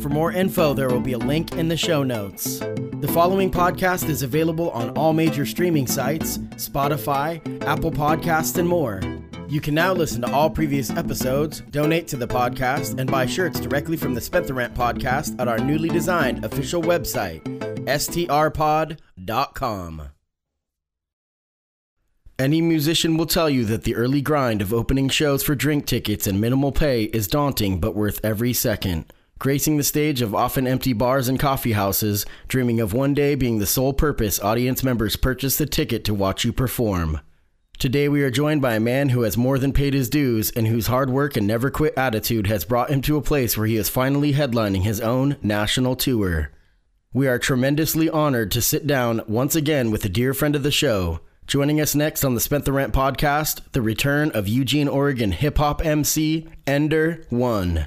For more info, there will be a link in the show notes. The following podcast is available on all major streaming sites Spotify, Apple Podcasts, and more. You can now listen to all previous episodes, donate to the podcast, and buy shirts directly from the Spent the Rent podcast at our newly designed official website, strpod.com. Any musician will tell you that the early grind of opening shows for drink tickets and minimal pay is daunting but worth every second. Gracing the stage of often empty bars and coffee houses, dreaming of one day being the sole purpose audience members purchase the ticket to watch you perform. Today we are joined by a man who has more than paid his dues and whose hard work and never quit attitude has brought him to a place where he is finally headlining his own national tour. We are tremendously honored to sit down once again with a dear friend of the show. Joining us next on the Spent the Rent podcast, the return of Eugene, Oregon hip hop MC Ender One.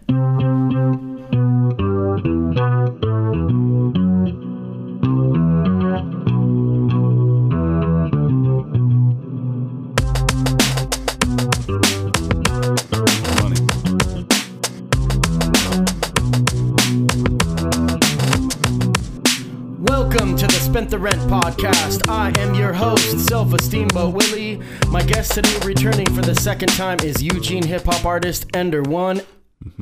Welcome to the Spent the Rent podcast. I am your host, Self Esteem Bo Willie. My guest today, returning for the second time, is Eugene hip hop artist Ender One.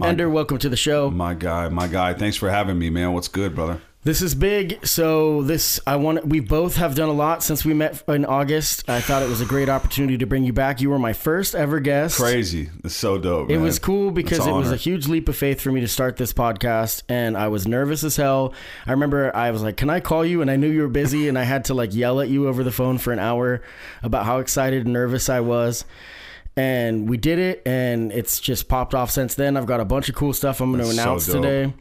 Ender, welcome to the show. My guy, my guy. Thanks for having me, man. What's good, brother? This is big. So this, I want. We both have done a lot since we met in August. I thought it was a great opportunity to bring you back. You were my first ever guest. Crazy. It's so dope. It man. was cool because it was a huge leap of faith for me to start this podcast, and I was nervous as hell. I remember I was like, "Can I call you?" And I knew you were busy, and I had to like yell at you over the phone for an hour about how excited and nervous I was. And we did it, and it's just popped off since then. I've got a bunch of cool stuff I'm going to That's so announce today.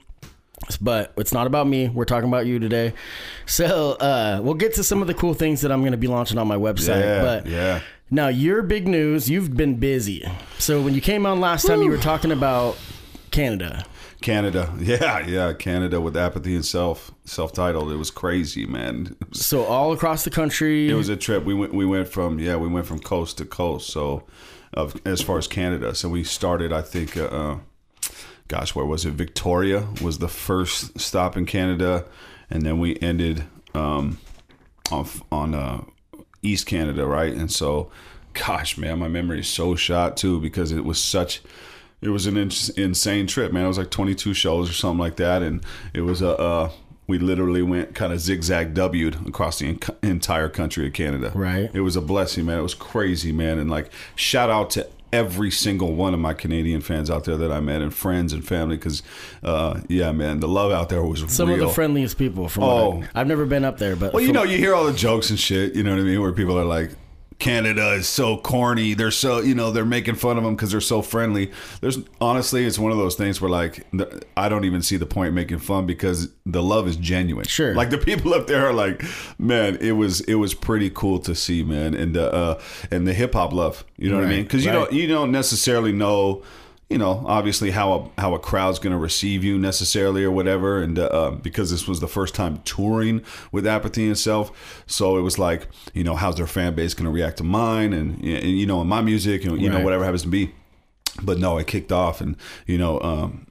But it's not about me. We're talking about you today. So uh, we'll get to some of the cool things that I'm going to be launching on my website. Yeah, but yeah. now, your big news, you've been busy. So, when you came on last time, you were talking about Canada. Canada. Yeah, yeah. Canada with apathy and Celph, self-titled. It was crazy, man. Was, So, all across the country. it was a trip. We went. We went from yeah. We went from coast to coast. So, of as far as Canada. So we started. I think. Uh, uh, gosh, where was it? Victoria was the first stop in Canada, and then we ended um, on on uh, East Canada, right? And so, gosh, man, my memory is so shot too because it was such. It was an ins- insane trip, man. It was like 22 shows or something like that, and it was a. Uh, we literally went kind of zigzag W'd across the en- entire country of Canada. Right. It was a blessing, man. It was crazy, man. And like, shout out to every single one of my Canadian fans out there that I met, and friends and family, because, uh, yeah, man, the love out there was some real. of the friendliest people from Oh. I, I've never been up there, but Well, you know, you hear all the jokes and shit. You know what I mean? Where people are like, "Canada is so corny." They're so, you know, they're making fun of them because they're so friendly. There's honestly, it's one of those things where like, I don't even see the point making fun because the love is genuine. Sure. Like the people up there are like, man, it was it was pretty cool to see, man, and the uh, and the hip hop love. You know what I mean? Because you right. don't you don't necessarily know you know, obviously how a how a crowd's going to receive you necessarily or whatever, and uh, because this was the first time touring with Apathy and Celph, so it was like, you know, how's their fan base going to react to mine, and, and you know, and my music, and you know, whatever happens to be. But no, it kicked off, and you know, um,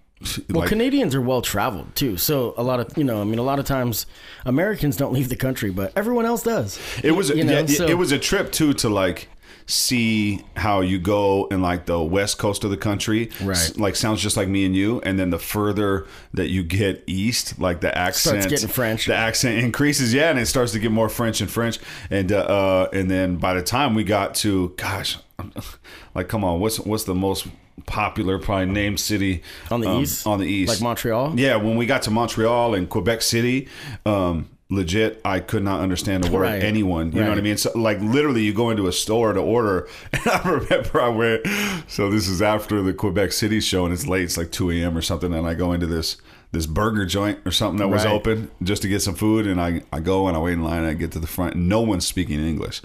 Well, like, Canadians are well traveled too. So, a lot of, you know, I mean, a lot of times Americans don't leave the country, but everyone else does. it was you know, yeah, so- it was a trip too to like see how you go in like the west coast of the country Right. Like sounds just like me and you and then the further that you get east like the accent starts getting French. the accent increases yeah and it starts to get more french and french and uh, uh and then by the time we got to gosh like come on what's what's the most popular probably named city On the um, east? on the east Like Montreal? yeah when we got to montreal and quebec city um legit i could not understand a word Right. anyone you know what i mean so like literally you go into a store to order and i remember i went so this is after the quebec city show and it's late it's like 2 a.m or something and i go into this this burger joint or something that was Right. open just to get some food, and I I go and I wait in line and I get to the front, and no one's speaking English,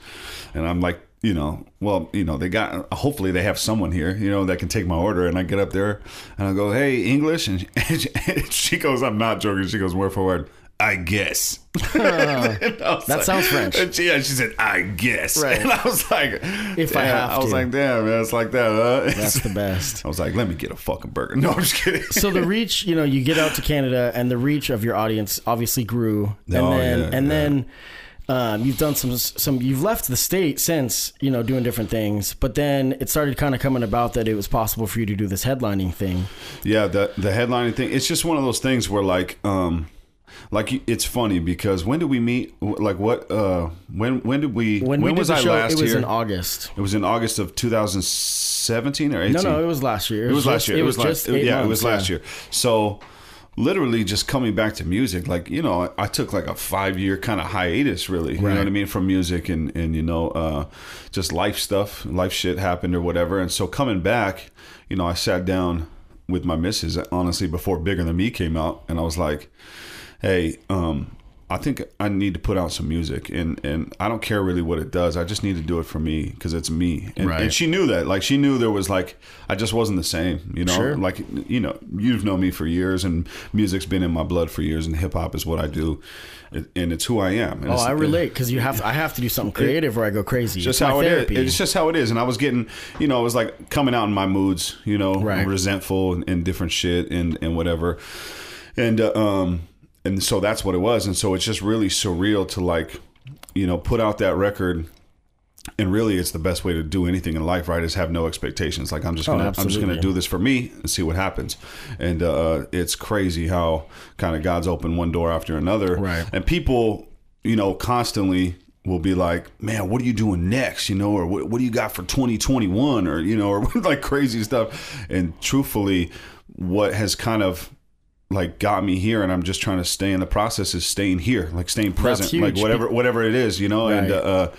and I'm like. You know, well, you know, they got. Hopefully, they have someone here, you know, that can take my order. And I get up there, and I go, "Hey, English," and she, and she goes, "I'm not joking." She goes, "Word for word." I guess. I That sounds French. She, yeah, she said, "I guess." Right. And I was like, If I have I was to. like, "Damn, man, it's like that." Huh? That's the best. I was like, "Let me get a fucking burger." No, I'm just kidding. so the reach, you know, you get out to Canada, and the reach of your audience obviously grew, and Oh, then yeah, and yeah. then um, you've done some some. You've left the state since, you know, doing different things, but then it started kind of coming about that it was possible for you to do this headlining thing. Yeah, the the headlining thing. It's just one of those things where like um like it's funny because when did we meet? Like what? uh When when did we? When, we did was I show, last it was here? in August. it was in August of 2017 or 18. No, no, it was last year. It was last year. It was, last. just eight yeah, it was last yeah. year. So, literally, just coming back to music, like you know, I, I took like a five year kind of hiatus, really. You know what I mean, from music and and you know, uh, just life stuff, life shit happened or whatever. And so coming back, you know, I sat down with my missus honestly before Bigger Than Me came out, and I was like, hey, um. I think I need to put out some music, and, and I don't care really what it does. I just need to do it for me because it's me. And, Right. and she knew that. Like she knew there was like I just wasn't the same. You know, Sure. like you know you've known me for years and music's been in my blood for years and hip hop is what I do and it's who I am. And Oh, I relate because you have. I have to do something creative or I go crazy. Just It's how it therapy. is. It's just how it is. And I was getting, you know, it was like coming out in my moods, you know, Right. resentful and, and different shit and, and whatever. And, uh, um, and so that's what it was. And so it's just really surreal to like, you know, put out that record. And really it's the best way to do anything in life right is have no expectations. Like i'm just gonna i'm just Oh, gonna do this for me and see what happens. And uh it's crazy how kind of god's opened one door after another. Right. and people you know constantly will be like man what are you doing next? You know or what, what do you got for 2021 or you know or like crazy stuff. And truthfully what has kind of like got me here and I'm just trying to stay in the process is staying here like staying present like whatever whatever it is you know? And uh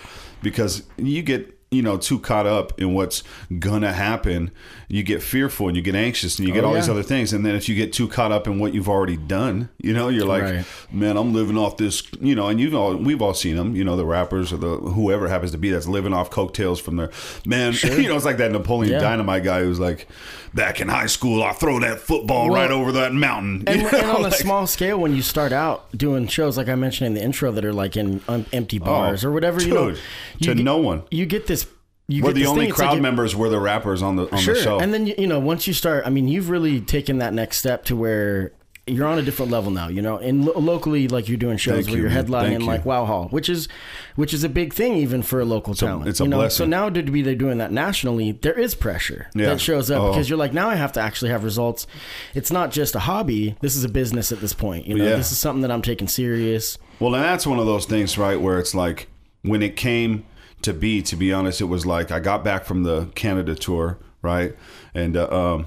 because you get you know too caught up in what's gonna happen. You get fearful and you get anxious and you get Oh, all these other things. And then if you get too caught up in what you've already done you know you're like Right. man i'm living off this you know? And you've all we've all seen them you know the rappers or the whoever happens to be that's living off cocktails from their man you know it's like that napoleon Yeah. dynamite guy who's like back in high school i throw that football Well, right over that mountain And, and on a small scale, when you start out doing shows like I mentioned in the intro that are like in um, empty bars or whatever, you know, Oh, you to get, no one you get this. You we're get the only thing, like crowd it- members were the rappers on the on Sure, the show and then you know once you start, I mean, you've really taken that next step to where you're on a different level now. You know, and lo- locally, like you're doing shows Thank where you, you're headlining like. Wow Hall, which is which is a big thing even for a local talent. it's a you know? So now to be they're doing that nationally, there is pressure Yeah. that shows up Oh. because you're like now I have to actually have results. It's not just a hobby. This is a business at this point. You know, Yeah. this is something that I'm taking serious. Well, and that's one of those things, right, where it's like when it came to be, to be honest, it was like I got back from the Canada tour, right, and uh, um,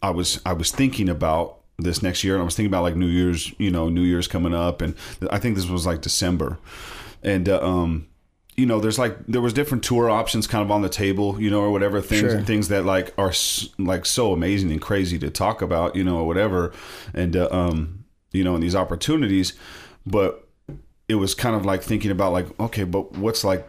I was I was thinking about this next year, and I was thinking about like New Year's, you know, New Year's coming up, and I think this was like December, and uh, um. You know, there's like there was different tour options kind of on the table, you know, or whatever things Sure. things that like are s- like so amazing and crazy to talk about, you know, or whatever, and uh, um, you know, and these opportunities, but it was kind of like thinking about like okay but what's like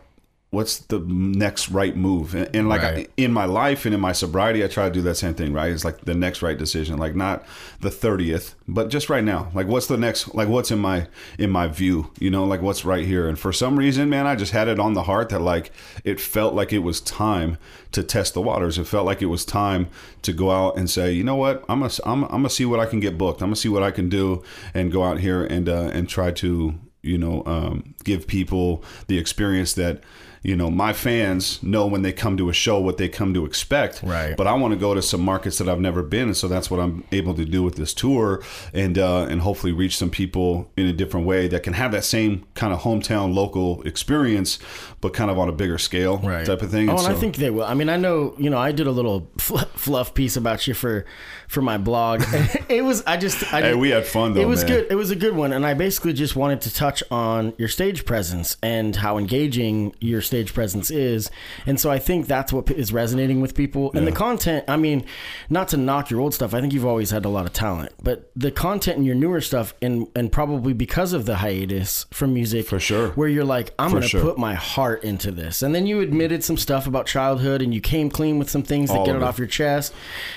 what's the next right move? And, and like Right. in my life and in my sobriety i try to do that same thing right? It's like the next right decision like not the 30th but just right now. Like what's the next like what's in my in my view you know? Like what's right here? And for some reason man i just had it on the heart that like it felt like it was time to test the waters. It felt like it was time to go out and say you know what? I'm gonna i'm, I'm gonna see what i can get booked. I'm gonna see what i can do and go out here and uh and try to you know um, give people the experience that you know my fans know when they come to a show what they come to expect Right. but i want to go to some markets that i've never been and so that's what i'm able to do with this tour and uh, and hopefully reach some people in a different way that can have that same kind of hometown local experience but kind of on a bigger scale right. type of thing Oh, and I so- think they will. I mean, I know, you know, I did a little fl- fluff piece about you for for my blog. it was, I just, I hey did- we had fun though it was man. good. It was a good one, and I basically just wanted to touch on your stage presence and how engaging your stage presence is. And so I think that's what is resonating with people. And the content, I mean, not to knock your old stuff, I think you've always had a lot of talent, but the content in your newer stuff, and and probably because of the hiatus from music, For sure. where you're like, I'm going to sure. put my heart into this, and then you admitted some stuff about childhood, and you came clean with some things that All get it it. off your chest,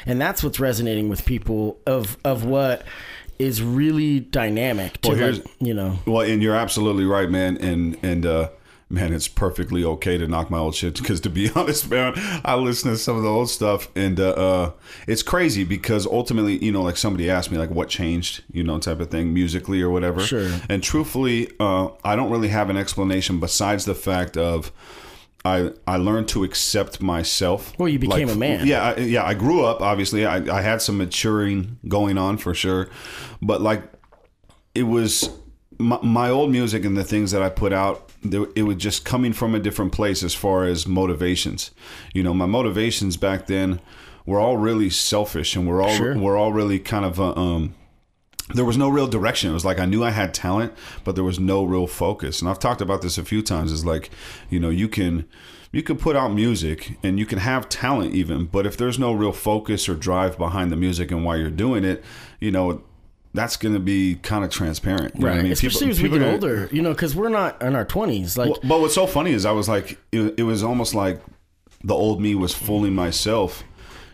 and that's what's resonating with people of of what is really dynamic to Well, like, you know Well, and you're absolutely right, man. And and uh, man, it's perfectly okay to knock my old shit because to be honest, man, I listen to some of the old stuff, and uh, uh, it's crazy because ultimately, you know, like somebody asked me like what changed, you know, type of thing, musically or whatever. Sure. And truthfully, uh, I don't really have an explanation besides the fact of. I, I learned to accept myself. Well, you became a man. Yeah, I, yeah. I grew up. Obviously, I, I had some maturing going on for sure, but like it was my, my old music and the things that I put out. There- It was just coming from a different place as far as motivations. You know, my motivations back then were all really selfish, and we're all Sure. we're all really kind of uh, um. There was no real direction. It was like I knew I had talent, but there was no real focus. And I've talked about this a few times. Is like, you know, you can you can put out music and you can have talent even, but if there's no real focus or drive behind the music and why you're doing it, you know, that's going to be kind of transparent. You know what I mean? Especially People- as we people get older, you know, because we're not in our twenties. Like, Well, but what's so funny is I was like, it, it was almost like the old me was fooling myself,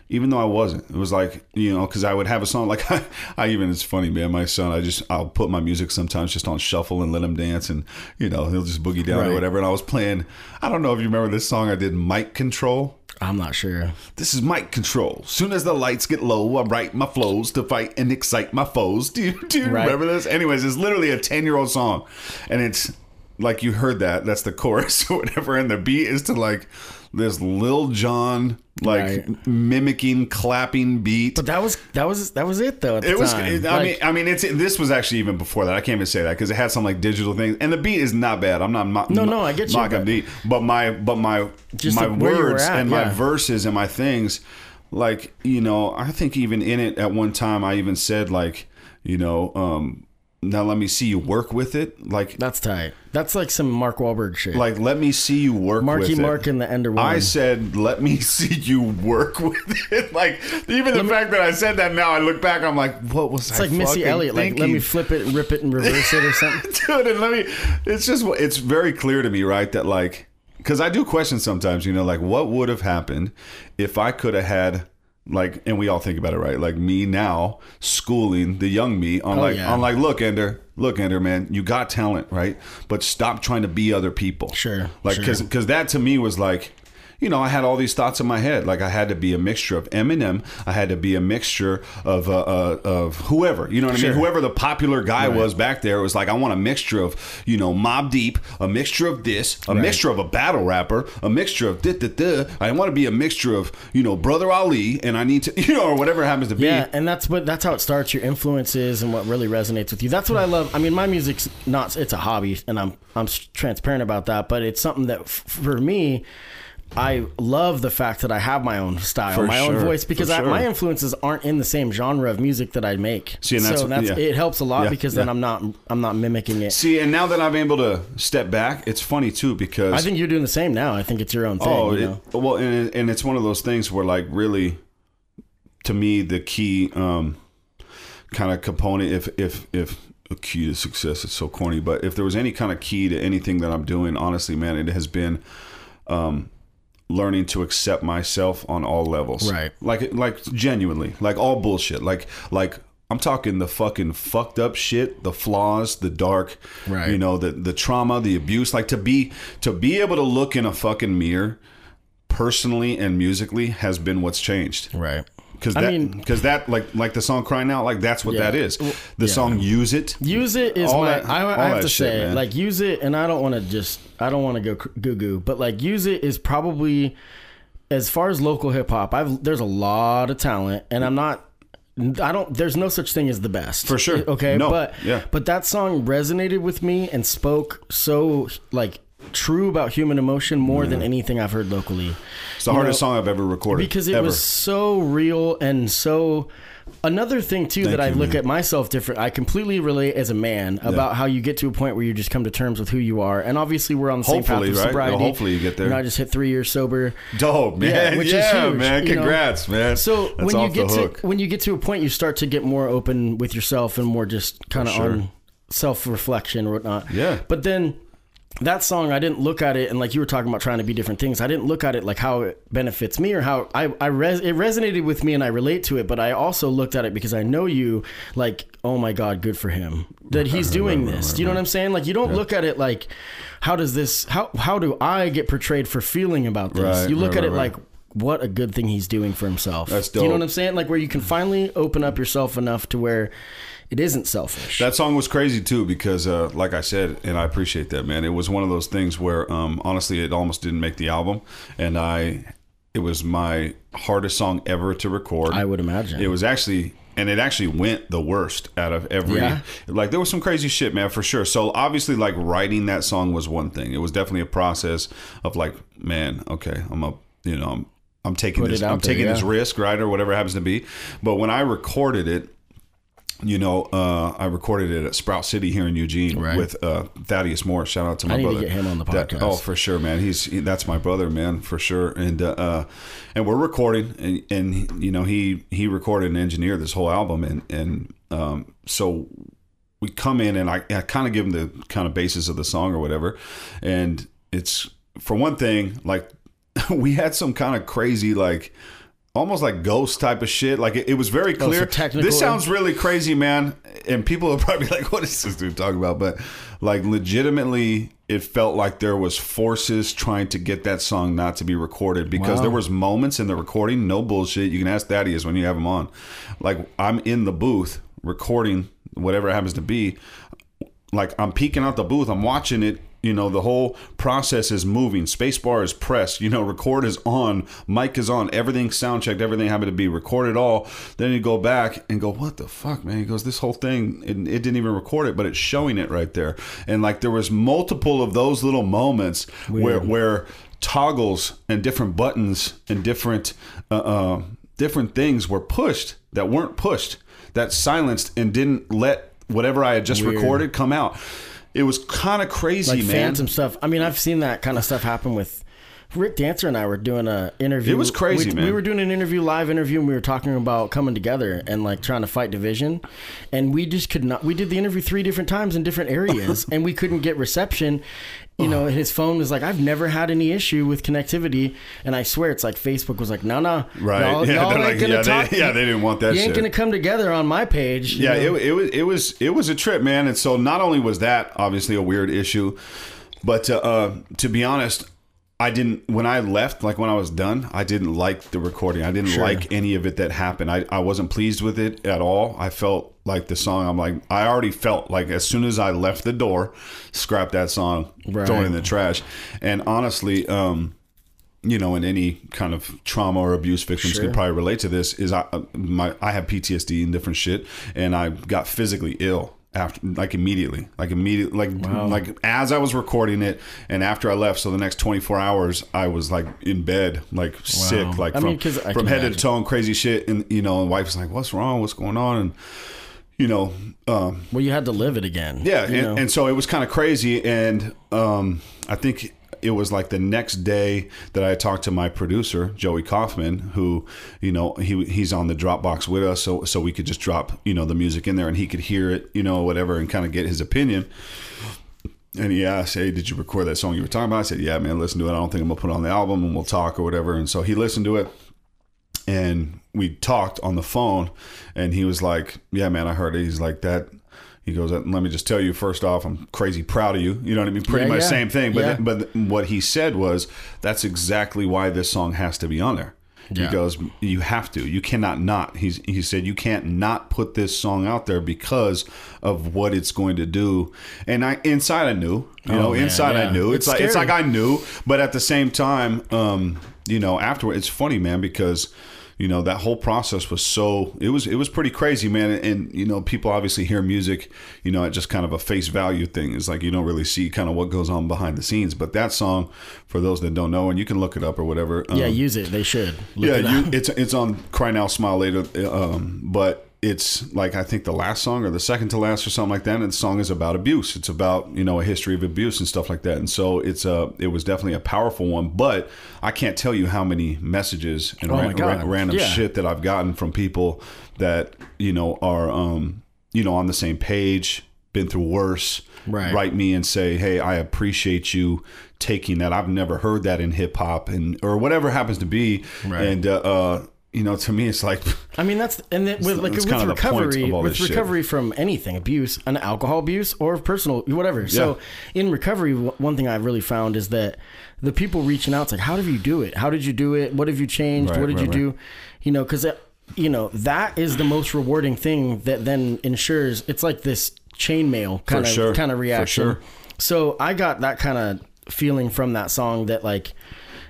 even though I wasn't. It was like, you know, because I would have a song like I, I even it's funny, man. My son, I just I'll put my music sometimes just on shuffle and let him dance, and you know he'll just boogie down Right. or whatever. And I was playing. I don't know if you remember this song I did, Mic Control. I'm not sure. This is mic control. Soon as the lights get low, I write my flows to fight and excite my foes. Do you, do you Right. remember this? Anyways, it's literally a 10 year old song. And it's like you heard that. That's the chorus or whatever. And the beat is to like this Lil Jon, like Right. mimicking, clapping beat. But that was that was that was it though. At the It was. it- I Like, mean, I mean, it's this was actually even before that. I can't even say that because it had some like digital things, and the beat is not bad. I'm not. No, no, I get you, mocking but- beat, but my, but my, Just my like where you were words at, and my verses and my things, like you know, I think even in it at one time I even said like, you know, um, now let me see you work with it, like, that's tight. That's like some Mark Wahlberg shit. like let me see you work Marky with Mark it. and the Ender One. I said, "Let me see you work with it." Like even the fact that I said that now, I look back, I'm like, "What was it's I like Missy Elliott. Like, let me flip it and rip it and reverse it or something. dude and let me it's just it's very clear to me right that like because i do question sometimes you know like what would have happened if i could have had like and we all think about it right like me now schooling the young me on Oh, like yeah. on like look ender look ender man you got talent right but stop trying to be other people Sure, like sure. because because that to me was like you know, I had all these thoughts in my head. Like I had to be a mixture of Eminem. I had to be a mixture of uh, uh, of whoever. You know what I mean? Whoever the popular guy was back there. It was like I want a mixture of you know Mobb Deep, a mixture of this, a mixture of a battle rapper, a mixture of da da da. I want to be a mixture of you know Brother Ali, and I need to you know or whatever it happens to be. Yeah, and that's what that's how it starts. Your influences and what really resonates with you. That's what I love. I mean, my music's not. It's a hobby, and I'm I'm transparent about that. But it's something that f- for me. I love the fact that I have my own style, For my own voice, because I, sure. my influences aren't in the same genre of music that I make. See, and that's- so that's yeah. it helps a lot Yeah, because then. I'm not I'm not mimicking it. See, and now that I'm able to step back, it's funny too because I think you're doing the same now. I think it's your own thing. Oh, you it, well, and, and it's one of those things where, like, really, to me, the key um, kind of component, if if if a key to success is so corny, but if there was any kind of key to anything that I'm doing, honestly, man, it has been um, learning to accept myself on all levels, Right. Like, like genuinely, like all bullshit, like like. I'm talking the fucking fucked up shit, the flaws, the dark, Right. you know, the the trauma, the abuse. Like to be to be able to look in a fucking mirror, personally and musically, has been what's changed. right. Because I that, mean- because that, like like the song "Crying Out," like that's what Yeah. that is. The yeah. song "Use It." Use it is All my. that- I, I have to shit, say, man. like, use it, and I don't want to just. I don't want to go goo goo, but like, use it is probably as far as local hip hop. I've there's a lot of talent, and I'm not. I don't. There's no such thing as the best For sure. Okay, No. but Yeah. but that song resonated with me and spoke so like true about human emotion more than anything I've heard locally. It's the You hardest know, song I've ever recorded because it ever. was so real and so another thing too Thank that I look man. at myself different I completely relate as a man about how you get to a point where you just come to terms with who you are and obviously we're on the same path Hopefully, of right? sobriety Well, hopefully you get there. you know I just hit three years sober dope, man. Yeah, which is yeah, huge, man. you know. Congrats, man. so That's when you get to when you get to a point you start to get more open with yourself and more just kind of sure. on self reflection or whatnot Yeah. but then that song I didn't look at it and like you were talking about trying to be different things I didn't look at it like how it benefits me or how I, I res- it resonated with me and I relate to it but I also looked at it because I know you like oh my god good for him that he's doing this. Do you know what I'm saying? Like you don't look at it like how does this how how do I get portrayed for feeling about this? Right, you look right, at it right, right. like what a good thing he's doing for himself. That's do you know what I'm saying? Like where you can finally open up yourself enough to where it isn't selfish That song was crazy too because, uh, like I said, and I appreciate that, man. It was one of those things where, um, honestly, it almost didn't make the album, and I, it was my hardest song ever to record. I would imagine It was actually, and it actually went the worst out of every. Yeah. Like there was some crazy shit, man, for sure. So obviously, like writing that song was one thing. It was definitely a process of like, man, okay, I'm a, you know, I'm, I'm taking Put this, I'm there, taking this risk, right, or whatever it happens to be. But when I recorded it, you know, uh, I recorded it at Sprout City here in Eugene Right. with uh, Thaddeus Moore. Shout out to my to brother. get him on the That- podcast. oh, for sure, man. He's he, that's my brother, man, for sure. And uh, uh, and we're recording, and, and you know, he he recorded and engineered this whole album, and and um, so we come in and I, I kind of give him the kind of basis of the song or whatever, and it's for one thing like we had some kind of crazy like almost like ghost type of shit. Like it, it was very oh, clear. so technical. this sounds really crazy, man. And people are probably like, "What is this dude talking about?" But like, legitimately, it felt like there was forces trying to get that song not to be recorded because Wow. there was moments in the recording. No bullshit. You can ask Thaddeus when you have him on. Like I'm in the booth recording whatever it happens to be like I'm peeking out the booth, I'm watching it. You know, the whole process is moving. Spacebar is pressed. You know, record is on. Mic is on. Everything sound checked. Everything happened to be recorded all. Then you go back and go, what the fuck, man? He goes, this whole thing, it, it didn't even record it, but it's showing it right there. And like there was multiple of those little moments where where toggles and different buttons and different uh, uh, different things were pushed that weren't pushed that silenced and didn't let whatever I had just Weird. recorded come out. It was kind of crazy, like man. phantom stuff. I mean, I've seen that kind of stuff happen with Rick Dancer and I were doing a interview. It was crazy, we, man. We were doing an interview, live interview, and we were talking about coming together and like trying to fight division. And we just could not. We did the interview three different times in different areas, and we couldn't get reception. You know, his phone was like, "I've never had any issue with connectivity," and I swear it's like Facebook was like, "No, no, Right. y'all, Yeah, y'all ain't like, gonna yeah, they- talk. yeah, they didn't want that You ain't gonna come together on my page." you yeah, know? it, it was it was it was a trip, man. And so not only was that obviously a weird issue, but uh, uh, to be honest, I didn't when I left, like when I was done, I didn't like the recording. I didn't Sure. like any of it that happened. I, I wasn't pleased with it at all. I felt like the song. I'm like I already felt like as soon as I left the door, scrap that song, Right. throw it in the trash. And honestly, um, you know, and any kind of trauma or abuse victims Sure. could probably relate to this. Is I uh, my I have PTSD and different shit, and I got physically ill after, like immediately, like immediately, like like as I was recording it, and after I left. So the next twenty four hours, I was like in bed, like sick, like I from mean, from head imagine. to toe, and crazy shit, and you know, and wife's like, "What's wrong? What's going on?" and you know, um, well, you had to live it again. yeah, and, and so it was kind of crazy, and um, I think it was like the next day that I talked to my producer Joey Kaufman, who you know he he's on the Dropbox with us, so so we could just drop you know the music in there, and he could hear it, you know, whatever, and kind of get his opinion. And he asked, "Hey, did you record that song you were talking about?" I said, "Yeah, man, listen to it. I don't think I'm gonna put it on the album, and we'll talk or whatever." And so he listened to it, and we talked on the phone and he was like yeah man i heard it he's like that he goes let me just tell you first off i'm crazy proud of you. You know what i mean? Pretty Yeah, much yeah. same thing but Yeah. but what he said was that's exactly why this song has to be on there. He goes you have to. You cannot not. He's he said you can't not put this song out there because of what it's going to do. And i inside i knew you know Oh, man, inside i knew. It's it's, like it's like i knew but at the same time um you know afterward it's funny man because you know that whole process was so it was it was pretty crazy man and, and, you know people obviously hear music you know at just kind of a face value thing it's like you don't really see kind of what goes on behind the scenes but that song for those that don't know and you can look it up or whatever yeah, um, use it. They should. Look yeah it you, it's it's on cry now smile later um but it's like I think the last song or the second to last or something like that. And the song is about abuse. It's about you know a history of abuse and stuff like that. And so it's a it was definitely a powerful one. But I can't tell you how many messages and Oh ran- random Yeah. shit that I've gotten from people that you know are um you know on the same page, been through worse. Right. Write me and say, hey, I appreciate you taking that. I've never heard that in hip hop and or whatever happens to be. Right. And uh, uh you know, to me, it's like I mean, that's and then with like with kind of the point recovery, with this shit. recovery from anything, abuse, an alcohol abuse, or personal whatever. So in recovery, one thing I've really found is that the people reaching out, it's like, how did you do it? How did you do it? What have you changed? Right, what did right, you do? You know, because uh, you know that is the most rewarding thing that then ensures it's like this chainmail kind of sure. kind of For reaction. sure. So I got that kind of feeling from that song that like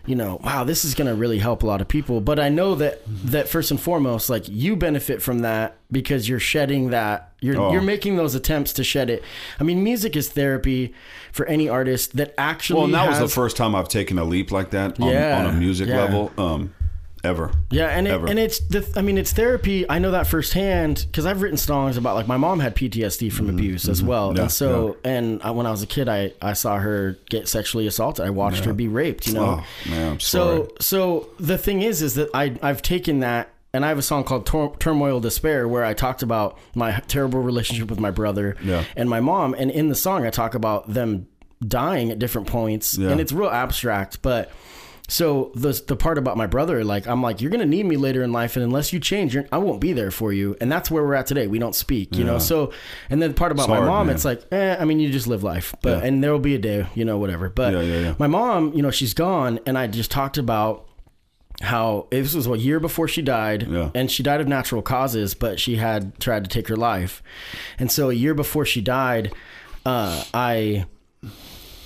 you know, wow, this is going to really help a lot of people. But I know that that first and foremost, like you benefit from that because you're shedding that. You're Oh. you're making those attempts to shed it. I mean, music is therapy for any artist that actually. Well, and that was the first time I've taken a leap like that on, Yeah, on a music yeah. level, um, ever. Yeah, and it, and it's the I mean it's therapy. I know that firsthand because I've written songs about like my mom had PTSD from abuse as well, Mm-hmm. Yeah, and so and I, when I was a kid, I I saw her get sexually assaulted. I watched her be raped. You know, Oh, man, so so the thing is, is that I I've taken that. And I have a song called Tur- Turmoil Despair where I talked about my terrible relationship with my brother Yeah. and my mom. And in the song, I talk about them dying at different points. Yeah. And it's real abstract. But so the the part about my brother, like I'm like, you're gonna need me later in life, and unless you change, you're, I won't be there for you. And that's where we're at today. We don't speak, you know. So, and then the part about It's my hard, mom, man. it's like, eh, I mean, you just live life, but Yeah. and there will be a day, you know, whatever. But Yeah, yeah, yeah. my mom, you know, she's gone, and I just talked about how this was a year before she died Yeah. and she died of natural causes but she had tried to take her life and so a year before she died uh, i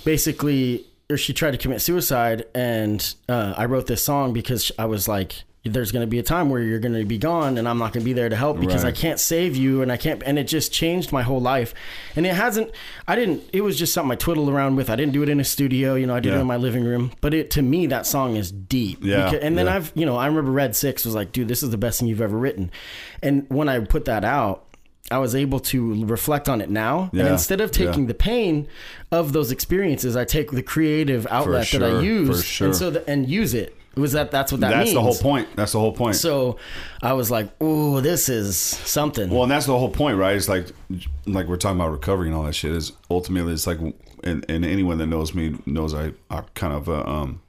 basically or she tried to commit suicide and uh, i wrote this song because i was like there's going to be a time where you're going to be gone and i'm not going to be there to help because Right. i can't save you and i can't and it just changed my whole life. And it hasn't i didn't it was just something i twiddled around with. I didn't do it in a studio you know i did it in my living room. But it to me that song is deep. Yeah, Because- and then yeah. i've you know i remember red six was like dude this is the best thing you've ever written. And when i put that out I was able to reflect on it now, and instead of taking yeah. the pain of those experiences, I take the creative outlet that I use, sure. and so the, and use it. It was that that's what that That's means. the whole point. That's the whole point. So I was like, "Ooh, this is something." well, and that's the whole point, right? It's like, like we're talking about recovery and all that shit. Is ultimately, it's like, and, and anyone that knows me knows I, I kind of, uh, um,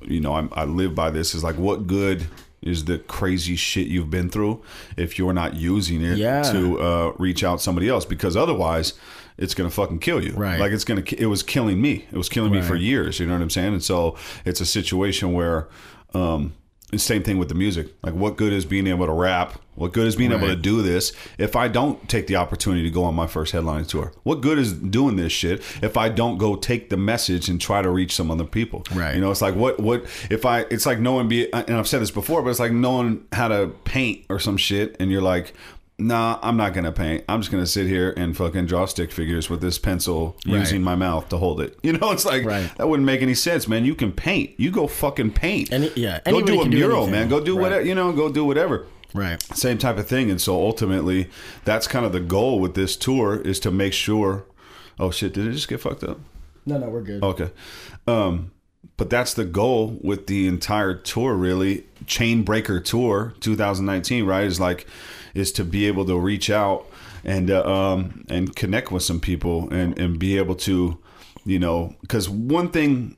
you know, I, I live by this. Is like, what good is the crazy shit you've been through if you're not using it Yeah. to uh, reach out somebody else? Because otherwise, it's gonna fucking kill you. Right. Like it's gonna. It was killing me. It was killing me for years. You know what I'm saying? And so it's a situation where. Um, same thing with the music. Like, what good is being able to rap? What good is being able to do this if I don't take the opportunity to go on my first headline tour? What good is doing this shit if I don't go take the message and try to reach some other people? Right. You know, it's like what what if I? It's like knowing be and I've said this before, but it's like knowing how to paint or some shit, and you're like. Nah, I'm not gonna paint. I'm just gonna sit here and fucking draw stick figures with this pencil Right. using my mouth to hold it. You know, it's like Right. that wouldn't make any sense, man. You can paint. You go fucking paint. Any- yeah, go do a do mural, man. Go do Right. whatever. You know, go do whatever right. same type of thing and so ultimately that's kind of the goal with this tour is to make sure oh shit did it just get fucked up No, no, we're good. okay um but that's the goal with the entire tour really chain breaker tour 2019 right is like is to be able to reach out and uh, um and connect with some people and and be able to you know because one thing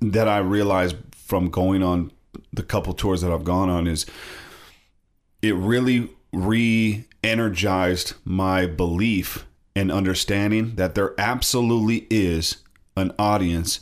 that i realized from going on the couple tours that i've gone on is it really re-energized my belief and understanding that there absolutely is an audience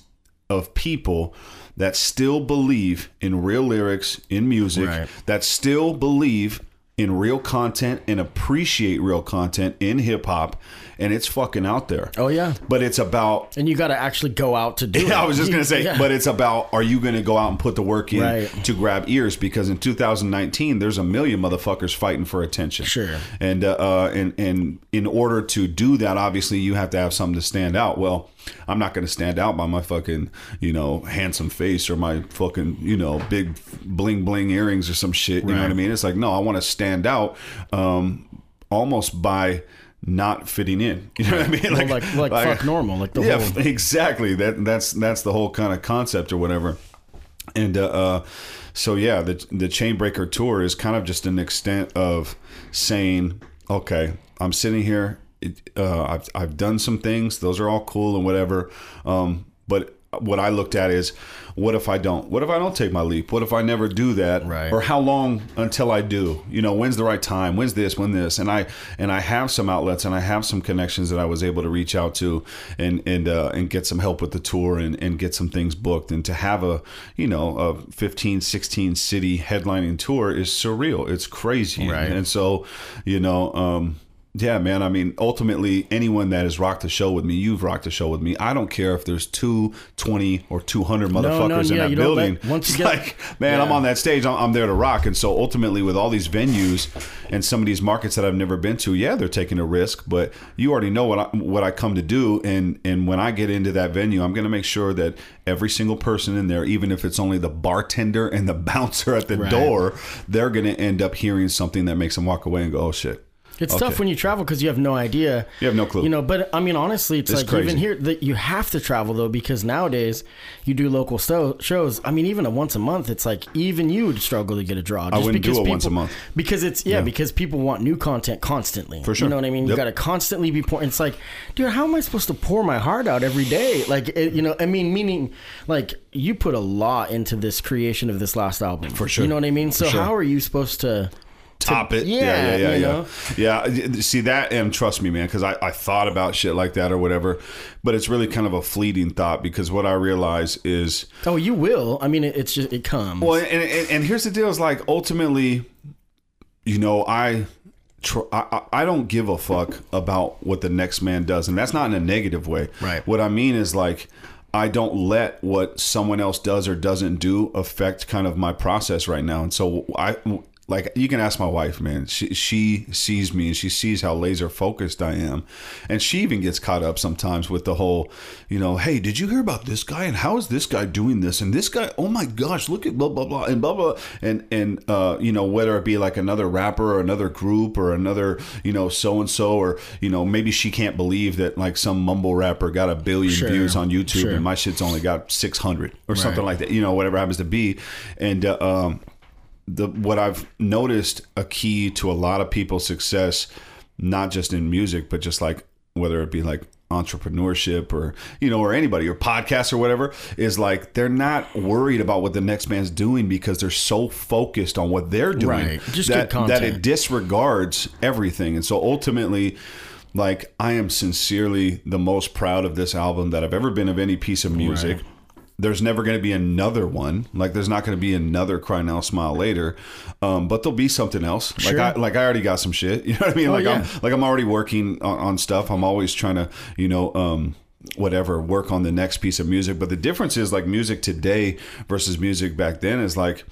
of people that still believe in real lyrics in music Right. that still believe in real content and appreciate real content in hip hop, and it's fucking out there. Oh yeah. But it's about And you got to actually go out to do it. yeah, I was just gonna say, Yeah. but it's about are you gonna go out and put the work in Right. to grab ears? Because in 2019, there's a million motherfuckers fighting for attention. Sure. And uh, uh, and and in order to do that, obviously you have to have something to stand out. Well, I'm not gonna stand out by my fucking you know handsome face or my fucking you know big bling bling earrings or some shit. You know what I mean? It's like no, I want to stand out, um, almost by not fitting in. You know what I mean? Well, like like fuck normal, like the yeah, whole exactly. That that's that's the whole kind of concept or whatever. And uh, uh, so yeah, the the Chainbreaker tour is kind of just an extent of saying, okay, I'm sitting here. It, uh, I've I've done some things. Those are all cool and whatever. Um, but what I looked at is, what if I don't? What if I don't take my leap? What if I never do that? Right. Or how long until I do? You know, when's the right time? When's this? When this? And I and I have some outlets and I have some connections that I was able to reach out to and and uh, and get some help with the tour and, and get some things booked and to have a you know a 15 16 city headlining tour is surreal. It's crazy. Right. And so, you know, um yeah, man. I mean, ultimately, anyone that has rocked the show with me, you've rocked the show with me. I don't care if there's two, 20, or 200 motherfuckers no, in yeah, that building. let- once It's get- like, man, I'm on that stage. I'm, I'm there to rock. And so ultimately, with all these venues and some of these markets that I've never been to, yeah, they're taking a risk. But you already know what I, what I come to do. And and when I get into that venue, I'm going to make sure that every single person in there, even if it's only the bartender and the bouncer at the Right. door, they're going to end up hearing something that makes them walk away and go, oh shit. It's Okay. tough when you travel because you have no idea. You have no clue. You know, but I mean, honestly, it's, It's like crazy. even here that you have to travel though because nowadays you do local sto- shows. I mean, even a once a month, it's like even you would struggle to get a draw. Just wouldn't do because a people, once a month. because it's yeah, because people want new content constantly. For sure. You know what I mean? You Yep. got to constantly be pouring. It's like, dude, how am I supposed to pour my heart out every day? Like, it, you know, I mean, meaning like you put a lot into this creation of this last album. For sure. You know what I mean? So sure. how are you supposed to? Top it. yeah, yeah, yeah, yeah. Yeah, Yeah, see that, and trust me, man, because I, I thought about shit like that or whatever, but it's really kind of a fleeting thought because what I realize is, Oh, you will. I mean, it, it's just it comes. well, and, and, and here's the deal: is like ultimately, you know, I. Tr- I, I I don't give a fuck about what the next man does, and that's not in a negative way. Right. What I mean is like I don't let what someone else does or doesn't do affect kind of my process right now. And so I like you can ask my wife, man. She she sees me and she sees how laser focused I am. And she even gets caught up sometimes with the whole, you know, hey, did you hear about this guy and how is this guy doing this? And this guy, oh my gosh, look at blah blah blah and blah blah and and uh, you know, whether it be like another rapper or another group or another, you know, so and so or, you know, maybe she can't believe that like some mumble rapper got a billion Sure. views on YouTube Sure. and my shit's only got 600 or something like that, you know, whatever happens to be. And uh, um the what I've noticed a key to a lot of people's success, not just in music, but just like whether it be like entrepreneurship or you know or anybody or podcasts or whatever is like they're not worried about what the next man's doing because they're so focused on what they're doing Right. Just that, that it disregards everything and so ultimately like I am sincerely the most proud of this album that I've ever been of any piece of music Right. There's never going to be another one. Like there's not going to be another Cry Now Smile later, um, but there'll be something else. Sure. Like I like I already got some shit. You know what I mean? Oh, like yeah. I'm like I'm already working on, on stuff. I'm always trying to you know um, whatever work on the next piece of music. But the difference is like music today versus music back then is like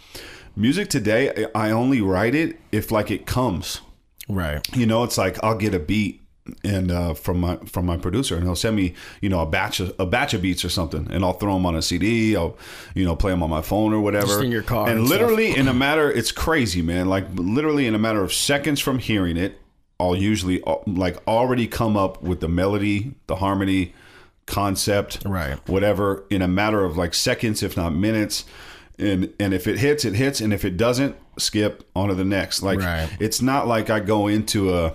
music today. I only write it if like it comes right. you know it's like i'll get a beat and uh, from my from my producer and he'll send me you know a batch of a batch of beats or something and i'll throw them on a cd i'll you know play them on my phone or whatever Just in your car and, and literally in a matter it's crazy man like literally in a matter of seconds from hearing it i'll usually uh, like already come up with the melody the harmony concept Right. whatever in a matter of like seconds if not minutes and and if it hits it hits and if it doesn't skip on to the next like Right. it's not like i go into a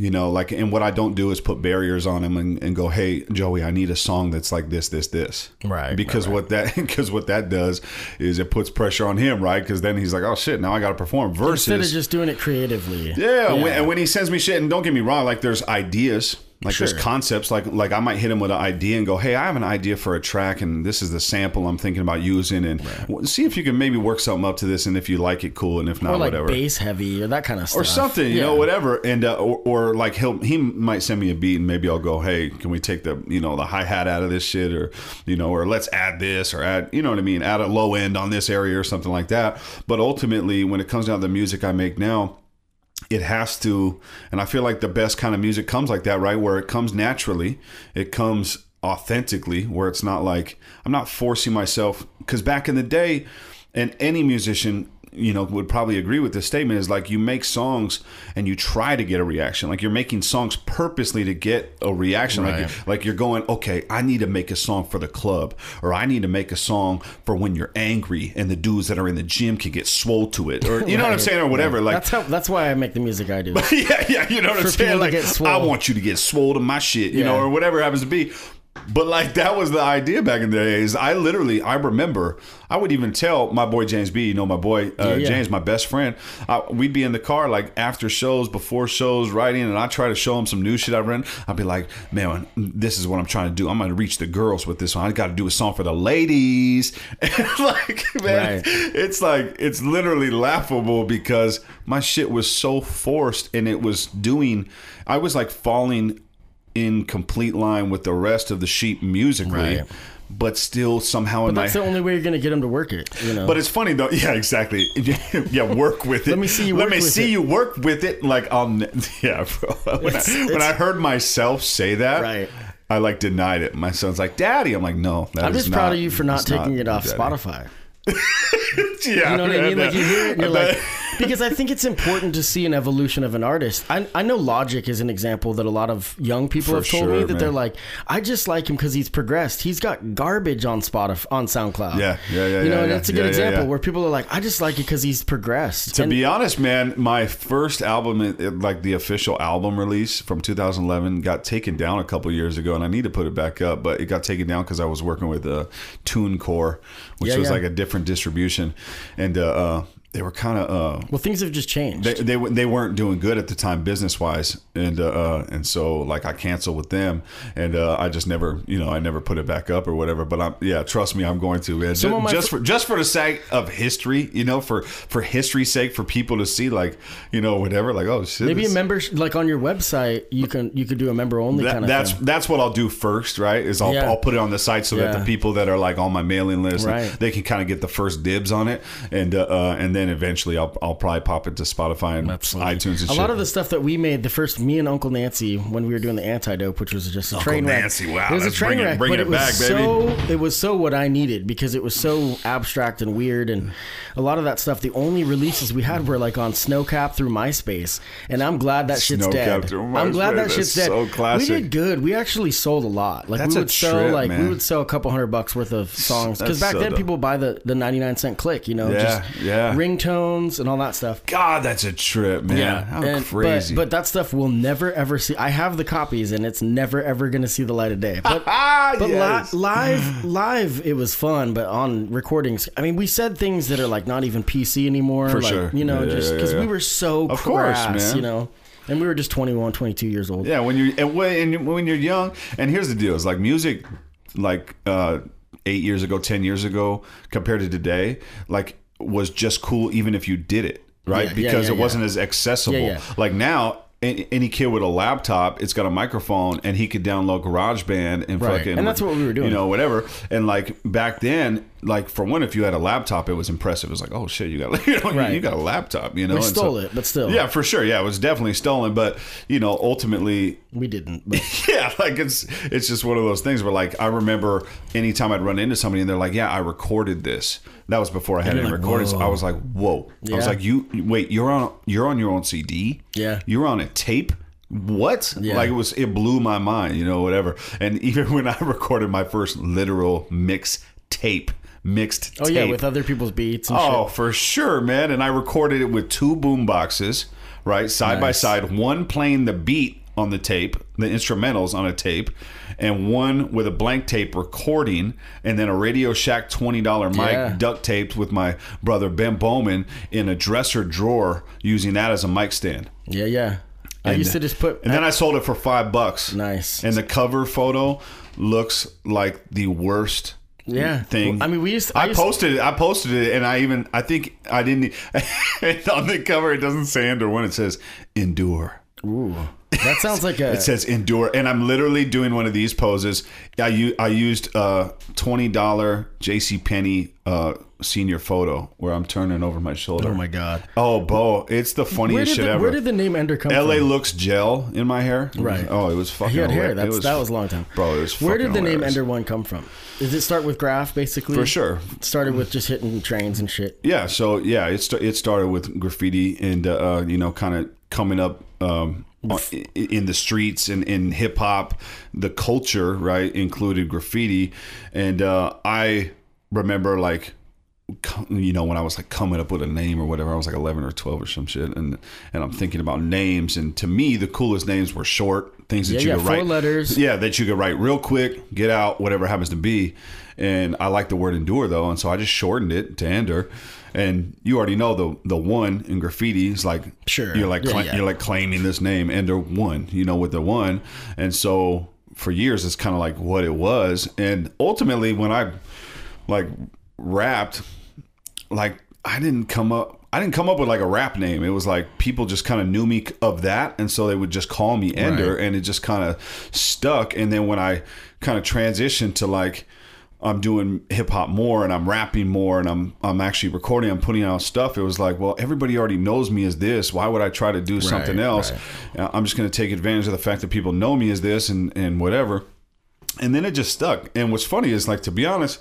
you know like and what i don't do is put barriers on him and, and go hey joey i need a song that's like this this this. Right, because right, what that because what that does is it puts pressure on him right? Because then he's like oh shit now i gotta perform. Versus Instead of just doing it creatively. yeah, When, and when he sends me shit, and don't get me wrong, like there's ideas, Like Sure. there's concepts like like I might hit him with an idea and go, hey, I have an idea for a track and this is the sample I'm thinking about using and w- see if you can maybe work something up to this and if you like it, cool, and if not, or like whatever. bass heavy or that kind of stuff or something, you Yeah. know, whatever, and uh, or, or like he'll he might send me a beat, and maybe I'll go, hey, can we take the you know the hi hat out of this shit, or you know, or let's add this, or add you know what I mean, add a low end on this area or something like that. But ultimately, when it comes down to the music I make now, it has to and i feel like the best kind of music comes like that right? Where it comes naturally it comes authentically where it's not like i'm not forcing myself because back in the day and any musician you know would probably agree with this statement is like you make songs and you try to get a reaction like you're making songs purposely to get a reaction like, Right. you're, like you're going okay i need to make a song for the club or i need to make a song for when you're angry and the dudes that are in the gym can get swole to it or you know what i'm saying or whatever like that's how that's why I make the music I do. yeah, yeah, you know what I'm saying? Like. I want you to get swole to my shit, you know, or whatever it happens to be. But like that was the idea back in the days. I literally, I remember, I would even tell my boy James B, you know, my boy uh, Yeah, yeah. James, my best friend. I, we'd be in the car like after shows, before shows, writing, and I try to show him some new shit I've written. I'd be like, man, this is what I'm trying to do. I'm going to reach the girls with this one. I got to do a song for the ladies. And like, man, Right. it's like it's literally laughable because my shit was so forced and it was doing I was like falling in complete line with the rest of the sheep musically Right. but still somehow in But my that's the only way you're gonna get them to work it. You know. but it's funny though. Yeah, exactly. yeah, work with it. Let me see you Let work me with see it. you work with it. Like I'll. ne- Yeah, bro. When, It's- I, when I heard myself say that, Right. I like denied it. My son's like, "Daddy," I'm like, "No, that I'm is just proud not- of you for not it's taking it off Daddy." Spotify. Yeah, You know what I mean? Like you hear it and you're like, because I think it's important to see an evolution of an artist. I, I know Logic is an example that a lot of young people For have told me sure, that they're like, I just like him because he's progressed. He's got garbage on Spotify, on SoundCloud. Yeah, yeah, yeah, You know, yeah, and yeah. it's a good Yeah, example where people are like, I just like it because he's progressed. To And- be honest, man, my first album, like the official album release from 2011, got taken down a couple years ago, and I need to put it back up. But it got taken down because I was working with uh, TuneCore, which was like a different distribution, and uh, uh, they were kind of. Uh, well, things have just changed. they, they they weren't doing good at the time business wise, and uh, uh, and so like I canceled with them, and uh, I just never you know I never put it back up or whatever. But I'm yeah, trust me, I'm going to man. Some just fr- for just for the sake of history, you know, for for history's sake, for people to see like you know whatever, like oh shit, Maybe a member, like on your website, you can you could do a member only that, kind of that's thing. that's what I'll do first, right? Is I'll, Yeah. I'll put it on the site so that the people that are like on my mailing list, Right. they can kind of get the first dibs on it, and uh, uh, and then eventually I'll I'll probably pop it to Spotify and Absolutely. iTunes and a shit. lot of the stuff that we made, the first me and Uncle Nancy when we were doing the antidote, which was just a Uncle train wreck. Nancy, wow, it was a train bring it- wreck, bring but it it was back, baby. so it was so what I needed because it was so abstract and weird, and a lot of that stuff. The only releases we had were like on Snocap through MySpace, and I'm glad that shit's Snocap dead. through I'm glad MySpace, that shit's that's dead. so classic. We did good. We actually sold a lot. Like That's we a would sell trip, like we would sell a couple hundred bucks worth of songs because back so then dope. people buy the the 99 cent click, you know, Yeah, just yeah. Ringtones and all that stuff. God, that's a trip, man. Yeah, How and- crazy. But, but that stuff will never ever see. I have the copies, and it's never ever going to see the light of day. But ah, but li- live, live, it was fun. But on recordings, I mean, we said things that are like not even PC anymore. For like, sure. You know, Yeah, yeah, just because yeah. we were so Of course, man. You know, and we were just 21, 22 years old. yeah, when you're when, and when you're young, and here's the deal: it's like music, like uh, eight years ago, ten years ago, compared to today, like was just cool, even if you did it right Yeah, yeah, because yeah, it wasn't as accessible. Yeah, yeah. Like now. Any kid with a laptop, it's got a microphone, and he could download GarageBand and Right. fucking, And that's what we were doing. you know, whatever. And like back then, like for one, if you had a laptop, it was impressive. It was like, oh shit, you got, you know, Right. you got a laptop, you know. We stole it, but still. yeah, for sure. Yeah, it was definitely stolen, but you know, ultimately, we didn't. But yeah, like it's it's just one of those things where like I remember anytime I'd run into somebody and they're like, "Yeah, I recorded this." That was before I had any like, recordings. "Whoa." I was like, "Whoa!" I was like, "You wait, you're on you're on your own CD? Yeah. You were on a tape." What? Yeah. Like it was, it blew my mind, you know, whatever. And even when I recorded my first literal mix tape, mixed oh tape, yeah, with other people's beats. And Oh, shit. for sure, man. And I recorded it with two boom boxes, right, side by side. One playing the beat on the tape, the instrumentals on a tape, and one with a blank tape recording, and then a Radio Shack twenty dollar mic Yeah. duct taped with my brother Ben Bowman in a dresser drawer, using that as a mic stand. yeah, yeah. I used to just put. And then I sold it for five bucks. Nice. And the cover photo looks like the worst Yeah. thing. I mean, we used- I I, used- posted it. I posted it, and I even. I think I didn't. on the cover, it doesn't say under one. It says endure. Ooh, that sounds like a. It says endure, and I'm literally doing one of these poses. I u- I used a twenty dollar J.C. Penney uh, senior photo where I'm turning over my shoulder. oh my god. Oh, Bo, it's the funniest shit the, ever. where did the name Ender come from? LA from? looks gel in my hair. Right. Oh, it was fucking. He had hair. That's was- that was a long time. Bro, it was Where did the name. Ender One come from? Does it start with graph basically? For sure. It started with just hitting trains and shit. Yeah. So yeah, it st- it started with graffiti and uh, you know kind of coming up um, in the streets and in hip hop, the culture right included graffiti, and uh, I remember like you know when I was like coming up with a name or whatever I was like 11 or 12 or some shit and and I'm thinking about names and to me the coolest names were short things that Yeah, you yeah, could four write letters. yeah that you could write real quick get out whatever happens to be and I like the word endure though and so I just shortened it to ender and you already know the the one in graffiti is like Sure. you're like yeah. you're like claiming this name ender one you know with the one and so for years it's kind of like what it was and ultimately when I like rapped like I didn't come up I didn't come up with like a rap name. It was like people just kind of knew me of that and so they would just call me Ender Right. and it just kind of stuck and then when I kind of transitioned to like I'm doing hip hop more and I'm rapping more and I'm I'm actually recording, I'm putting out stuff. It was like, well, everybody already knows me as this. Why would I try to do something else? Uh, I'm just going to take advantage of the fact that people know me as this and and whatever and then it just stuck. And what's funny is like to be honest,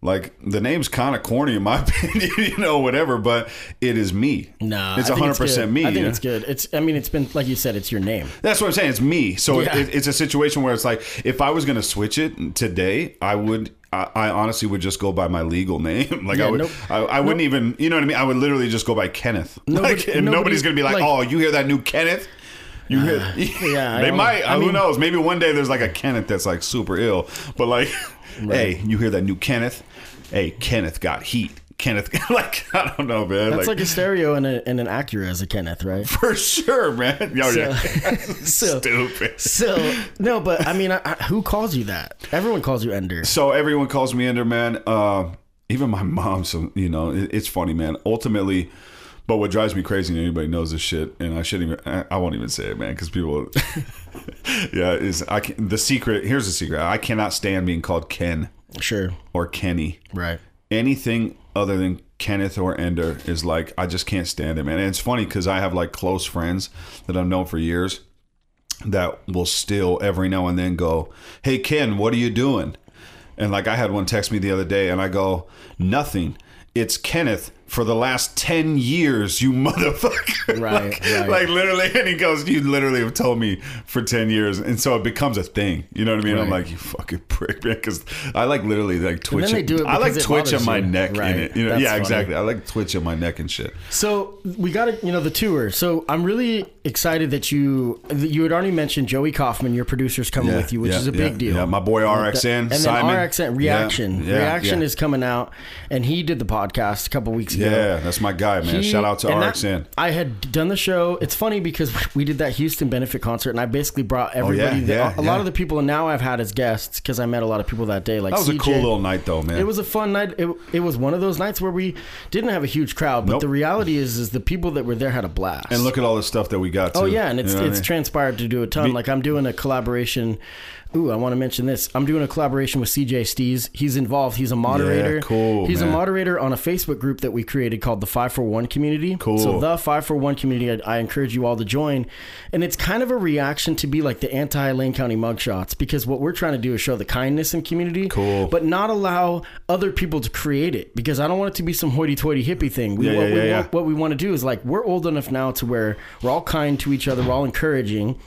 like the name's kind of corny in my opinion, you know, whatever, but it is me. Nah, it's hundred percent me. I think it's good. It's. I mean, it's been like you said. It's your name. That's what I'm saying. It's me. So Yeah. it, it's a situation where it's like if I was going to switch it today, I would. I, I honestly would just go by my legal name. like Yeah, I would. nope. I, I wouldn't even. You know what I mean? I would literally just go by Kenneth. Nobody- like, and nobody- nobody's going to be like, like- "Oh, you hear that new Kenneth?" You hear? yeah, they might. I who knows? Maybe one day there's like a Kenneth that's like super ill. But like, hey, you hear that new Kenneth? Hey, Kenneth got heat. Kenneth, like I don't know, man. That's like, a stereo and, a, and an Acura as a Kenneth, right? for sure, man. Yo, So- yeah. so- Stupid. So no, but I mean, I, I, who calls you that? Everyone calls you Ender. So everyone calls me Ender, man. Uh, even my mom. So you know, it, it's funny, man. Ultimately, but what drives me crazy, and anybody knows this shit, and I shouldn't even. I, won't even say it, man, because people. yeah, is I can, the secret. Here's the secret. I cannot stand being called Ken Sure. or Kenny. Right. Anything other than Kenneth or Ender is like I just can't stand it, man. And it's funny because I have like close friends that I've known for years that will still every now and then go, "Hey Ken, what are you doing?" And like I had one text me the other day, and I go, "Nothing. It's Kenneth." For the last ten years, you motherfucker! Right, like, right. like literally, and he goes, "You literally have told me for ten years," and so it becomes a thing. You know what I mean? I'm like, "You fucking prick, man," because I like literally like twitching. they do it I like twitching bothers my you. neck Right. in it. You know? That's yeah, funny. exactly. I like twitching my neck and shit. So we got to, you know, the tour. So I'm really excited that you that you had already mentioned Joey Kaufman, your producer's coming with you, which yeah, is a yeah, big deal. Yeah, my boy RXN, and then Simon. RXN Reaction. Yeah, yeah, Reaction yeah. is coming out, and he did the podcast a couple weeks ago. Yeah, that's my guy, man. He- Shout out to and that- RXN. I had done the show. It's funny because we did that Houston benefit concert, and I basically brought everybody. Oh, yeah, that- yeah, a yeah. lot of the people and now I've had as guests because I met a lot of people that day. Like that was a cool little night, though, man. It was a fun night. It, it was one of those nights where we didn't have a huge crowd, but Nope. the reality is, is the people that were there had a blast. and look at all the stuff that we got. Oh, too. Oh yeah, and it's You know what I it's mean? transpired to do a ton. like I'm doing a collaboration. Ooh, I want to mention this. I'm doing a collaboration with CJ Stees. He's involved. He's a moderator. cool, He's man. a moderator on a Facebook group that we created called the Five Four One Community. Cool. So the Five Four One Community, I, I encourage you all to join. And it's kind of a reaction to be like the anti Lane County mugshots because what we're trying to do is show the kindness in community. Cool. But not allow other people to create it because I don't want it to be some hoity-toity hippie thing. We, Yeah, what, yeah, we yeah, want, yeah. what we want to do is like we're old enough now to where we're all kind to each other, we're all encouraging.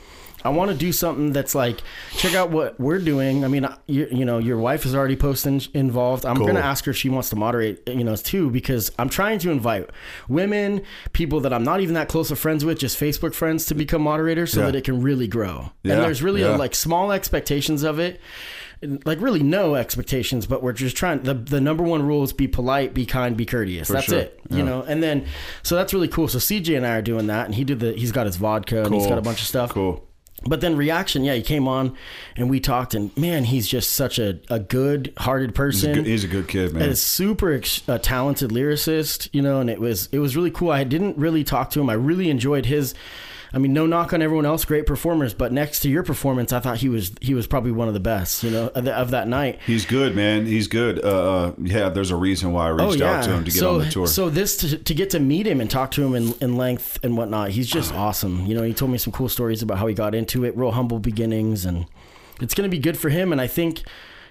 I want to do something that's like check out what we're doing. I mean, you, you know, your wife is already posting involved. I'm Cool. going to ask her if she wants to moderate, you know, too, because I'm trying to invite women, people that I'm not even that close of friends with, just Facebook friends, to become moderators so Yeah. that it can really grow. Yeah, and there's really yeah. like small expectations of it. like really no expectations, but we're just trying. The the number one rule is be polite, be kind, be courteous. that's sure. it. You know, and then so that's really cool. So CJ and I are doing that, and he did the. He's got his vodka and he's got a bunch of stuff. Cool. But then reaction, yeah, he came on and we talked, and man, he's just such a, a good hearted person. Good- He's a good kid, man. and a super ex- uh, talented lyricist, you know, and it was it was really cool. I didn't really talk to him. I really enjoyed his. I mean, no knock on everyone else, great performers, but next to your performance, I thought he was he was probably one of the best, you know, of, the, of that night. He's good, man. He's good. Uh, uh, yeah, there's a reason why I reached out to him to get Oh, so, on the tour. So this to, to get to meet him and talk to him in, in length and whatnot, he's just awesome. You know, he told me some cool stories about how he got into it, real humble beginnings, and it's going to be good for him. And I think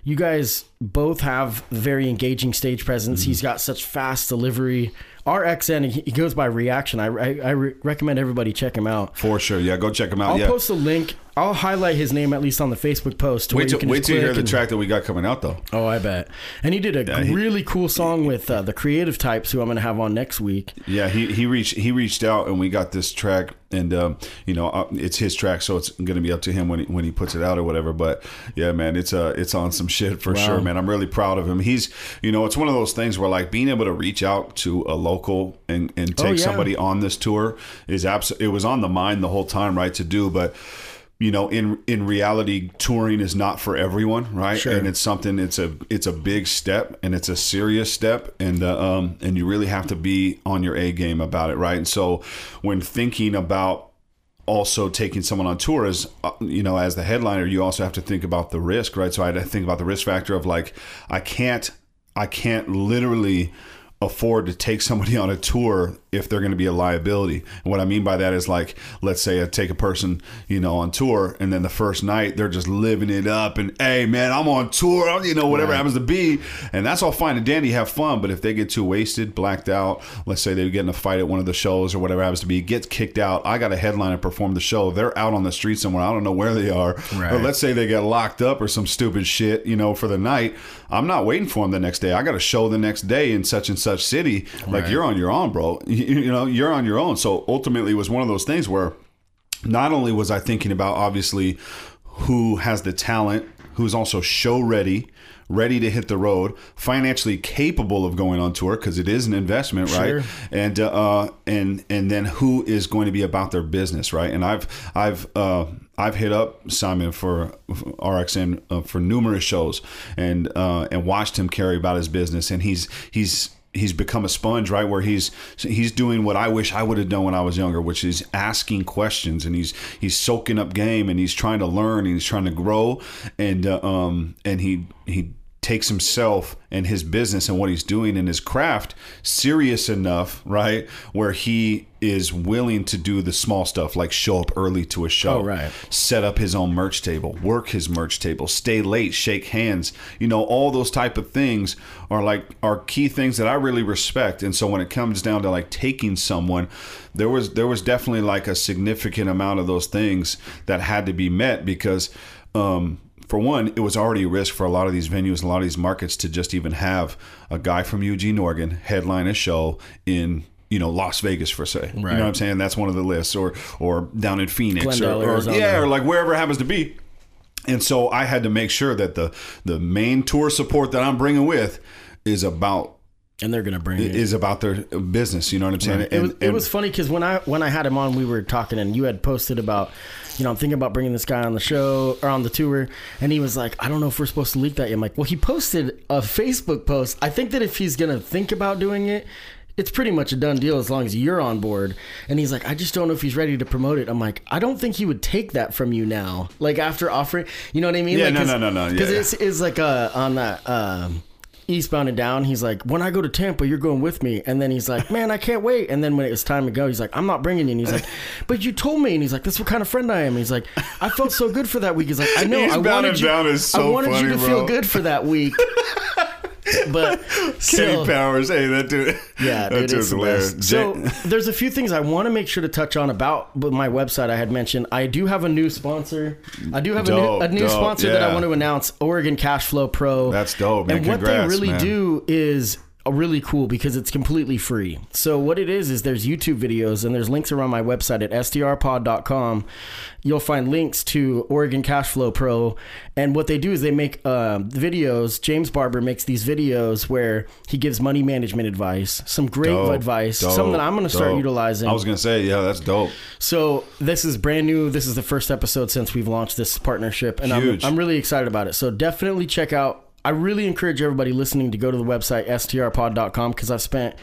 you guys both have very engaging stage presence. Mm-hmm. He's got such fast delivery. RXN, he he goes by reaction. I, I, I recommend everybody check him out. For sure. Yeah, go check him out. I'll yeah. post a link. I'll highlight his name at least on the Facebook post. Wait you till, can wait till you hear the and- track that we got coming out, though. Oh, I bet. And he did a he- really cool song with uh, the Creative Types, who I'm going to have on next week. Yeah, he, he reached he reached out and we got this track and um, you know uh, it's his track, so it's going to be up to him when he, when he puts it out or whatever. But yeah, man, it's uh it's on some shit for sure, man. I'm really proud of him. He's you know it's one of those things where like being able to reach out to a local and and take Oh, yeah. somebody on this tour is absolutely it was on the mind the whole time, right? To do, but you know in in reality touring is not for everyone right? Sure. and it's something it's a it's a big step and it's a serious step and uh, um and you really have to be on your a game about it right? And so when thinking about also taking someone on tour as uh, you know as the headliner you also have to think about the risk right? So i had to think about the risk factor of like i can't i can't literally afford to take somebody on a tour if they're going to be a liability. And what I mean by that is like, let's say I take a person, you know, on tour and then the first night they're just living it up and, hey, man, I'm on tour, you know, whatever happens to be. And that's all fine and dandy, have fun. But if they get too wasted, blacked out, let's say they get in a fight at one of the shows or whatever happens to be, gets kicked out, I got a headline and perform the show. They're out on the street somewhere. I don't know where they are. Right. Let's say they get locked up or some stupid shit, you know, for the night. I'm not waiting for him the next day. I got a show the next day in such and such city. Like Right. you're on your own, bro. You, you know, you're on your own. So ultimately, it was one of those things where not only was I thinking about obviously who has the talent, who's also show ready, ready to hit the road, financially capable of going on tour because it is an investment, Sure. right? And uh, and and then who is going to be about their business, right? And I've I've uh, I've hit up Simon for, RXN uh, for numerous shows and uh, and watched him carry about his business, and he's he's he's become a sponge right where he's he's doing what I wish I would have done when I was younger which is asking questions. And he's he's soaking up game and he's trying to learn and he's trying to grow. And uh, um and he he takes himself and his business and what he's doing in his craft serious enough right where he is willing to do the small stuff like show up early to a show Oh, right. set up his own merch table, work his merch table, stay late, shake hands. You know, all those type of things are like are key things that I really respect. And so when it comes down to like taking someone, there was there was definitely like a significant amount of those things that had to be met because um for one, it was already a risk for a lot of these venues and a lot of these markets to just even have a guy from Eugene, Oregon headline a show in you know Las Vegas for say. You know what I'm saying? That's one of the lists, or or down in Phoenix, Glendale, or, or yeah, or like wherever it happens to be. And so I had to make sure that the the main tour support that I'm bringing with is about and they're gonna bring it. is about their business. You know what I'm saying? it was, it was funny because when I when I had him on, we were talking, and you had posted about, you know, I'm thinking about bringing this guy on the show or on the tour, and he was like, I don't know if we're supposed to leak that. yet. I'm like, well, he posted a Facebook post. I think that if he's gonna think about doing it. It's pretty much a done deal as long as you're on board. And he's like, I just don't know if he's ready to promote it. I'm like, I don't think he would take that from you now. Like after offering, you know what I mean? Yeah, like, no, no, no, no, Because yeah. it's, it's like uh, on that um, eastbound and down. He's like, when I go to Tampa, you're going with me. And then he's like, man, I can't wait. And then when it was time to go, he's like, I'm not bringing you. And he's like, but you told me. And he's like, that's what kind of friend I am. And he's like, I felt so good for that week. He's like, I know. He's I wanted and you. down is so I wanted funny, you to bro. feel good for that week. but Kenny still, Powers. Hey, that dude. yeah, that dude, dude's it's the hilarious. best. So there's a few things I want to make sure to touch on about my website. I had mentioned I do have a new sponsor. I do have Dope, a new, a new dope, sponsor that I want to announce. Oregon Cashflow Pro. That's dope, man. And what they really man. do is really cool because it's completely free. So what it is is there's YouTube videos and there's links around my website at strpod.com. You'll find links to Oregon Cashflow Pro, and what they do is they make uh, videos. James Barber makes these videos where he gives money management advice, some great Dope, advice, dope, something that I'm going to start utilizing. I was gonna say, yeah, that's dope. So this is brand new. This is the first episode since we've launched this partnership, and I'm, I'm really excited about it. So definitely check out. I really encourage everybody listening to go to the website strpod.com because I've spent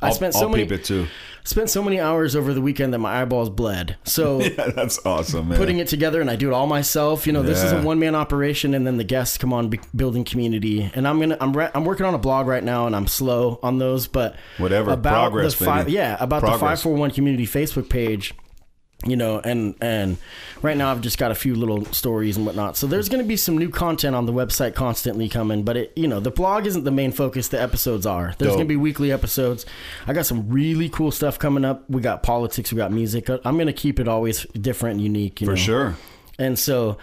I I'll, spent so I'll many it too. spent so many hours over the weekend that my eyeballs bled. So Yeah, that's awesome, man. putting it together and I do it all myself. You know, this is a one man operation, and then the guests come on building community. And I'm gonna I'm re- I'm working on a blog right now, and I'm slow on those, but Whatever. about Progress, the five yeah about the five four one community Facebook page. You know, and and right now I've just got a few little stories and whatnot. So there's going to be some new content on the website constantly coming, but it you know the blog isn't the main focus. The episodes are. There's going to be weekly episodes. I got some really cool stuff coming up. We got politics. We got music. I'm going to keep it always different, and unique. You For know? sure. And so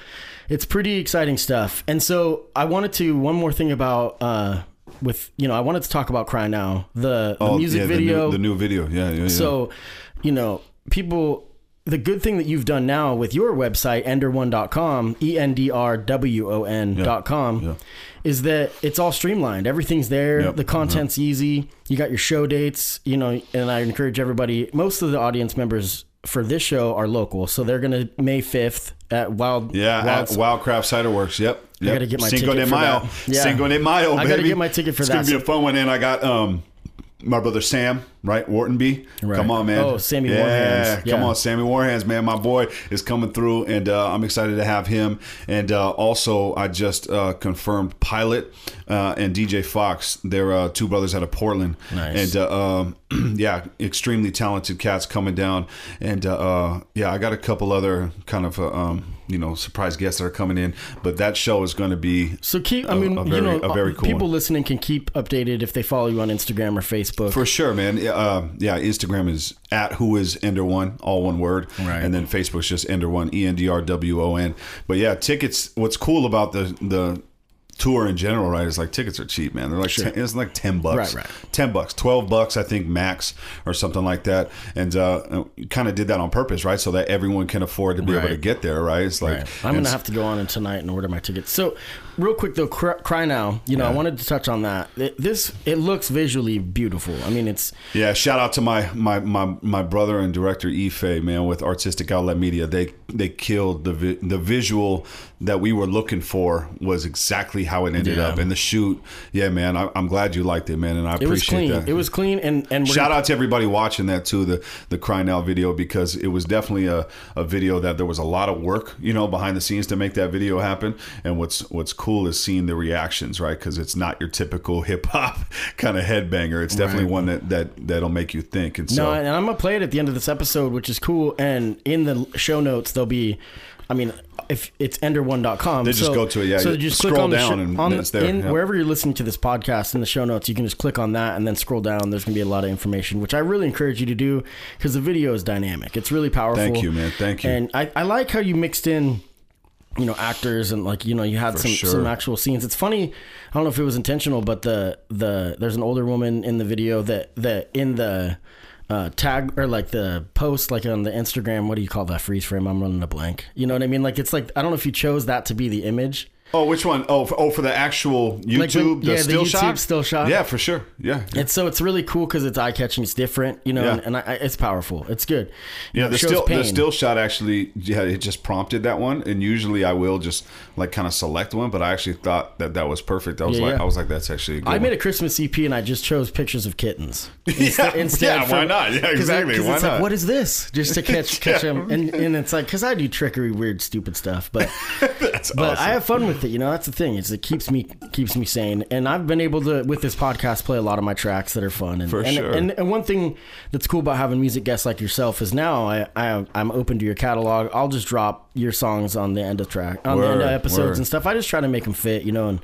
it's pretty exciting stuff. And so I wanted to one more thing about uh with you know, I wanted to talk about Cry Now. The, the Oh, music yeah, video. The new, the new video. Yeah, yeah, yeah. so, you know, people the good thing that you've done now with your website, ender1.com, E N D R W O N.com, Yeah. is that it's all streamlined. Everything's there. Yep. The content's easy. You got your show dates, you know, and I encourage everybody, most of the audience members for this show are local. So they're going to May 5th at Wild. yeah, Wild, at Wildcraft Cider Works. Yep. yep. gotta get my Cinco ticket de for Mayo. Yeah. Cinco de Mayo, I gotta get my ticket for it's that. It's gonna be a fun one. And I got um my brother Sam, right? Whartonby. Right. Come on, man. Oh, Sammy yeah, Warhands. Come on, Sammy Warhands, man. My boy is coming through, and uh, I'm excited to have him. And uh, also, I just uh, confirmed Pilot uh, and DJ Fox. They're uh, two brothers out of Portland. Nice. And uh, um, yeah, extremely talented cats coming down. And uh, uh, yeah, I got a couple other kind of um, you know surprise guests that are coming in. But that show is going to be So keep, I a- mean, a you very- know, a very cool people one. listening can keep updated if they follow you on Instagram or Facebook. For sure, man. Yeah, Uh, yeah, Instagram is at who is Ender One, all one word, Right. and then Facebook's just Ender One, E N D R W O N. But yeah, tickets. What's cool about the the tour in general, right? Is like tickets are cheap, man. They're like 10, it's like ten bucks, Right, right. ten bucks, twelve bucks, I think max or something like that. And uh, kind of did that on purpose, right? So that everyone can afford to be able to get there, right? It's like Right. I'm gonna have to go on and tonight and order my tickets. So, real quick though, cry, cry now. You know, I wanted to touch on that. It, this it looks visually beautiful. I mean, it's Yeah, shout out to my my my, my brother and director Ife, man, with Artistic Outlet Media. They they killed the vi- the visual that we were looking for was exactly how it ended Yeah. up, and the shoot. Yeah, man, I, I'm glad you liked it, man, and I appreciate it was appreciate clean. that. It was clean and and we're Shout gonna- out to everybody watching that too, the the Cry Now video because it was definitely a, a video that there was a lot of work, you know, behind the scenes to make that video happen. And what's what's cool is seeing the reactions, right? Because it's not your typical hip hop kind of headbanger. It's definitely Right. one that that that'll make you think. And so No, and I'm gonna play it at the end of this episode, which is cool. And in the show notes, there'll be, I mean, if it's ender1.com, They just so, go to it, yeah, So just scroll click on the down and on it's there, in- wherever you're listening to this podcast in the show notes. You can just click on that and then scroll down. There's gonna be a lot of information, which I really encourage you to do because the video is dynamic. It's really powerful. Thank you, man. Thank you. And I, I like how you mixed in. You know, actors and like you know, you had some sure. some actual scenes. It's funny. I don't know if it was intentional, but the the there's an older woman in the video that that in the uh, tag or like the post like on the Instagram. What do you call that freeze frame? I'm running a blank. You know what I mean? Like it's like I don't know if you chose that to be the image. Oh, which one? Oh, for, oh, for the actual YouTube, Like when- the yeah, the still YouTube shot, still shot. Yeah, for sure. Yeah, yeah. And so it's really cool because it's eye catching. It's different, you know, Yeah. and, and I, I, it's powerful. It's good. You Yeah, know, the still the pain. still shot actually yeah it just prompted that one, and usually I will just like kind of select one, but I actually thought that that was perfect. I was Yeah, like. I was like that's actually a good I one. made a Christmas EP and I just chose pictures of kittens. yeah, instead yeah, why not? Yeah, exactly. 'cause Why it's not? Like, what is this? Just to catch catch them, and and it's like because I do trickery, weird, stupid stuff, but that's but awesome. I have fun with it. You know, that's the thing. It's it keeps me keeps me sane, and I've been able to with this podcast play a lot of my tracks that are fun. And, For and, sure. And, and one thing that's cool about having music guests like yourself is now I, I I'm open to your catalog. I'll just drop your songs on the end of track on the end of episodes word. and stuff. I just try to make them fit. You know, and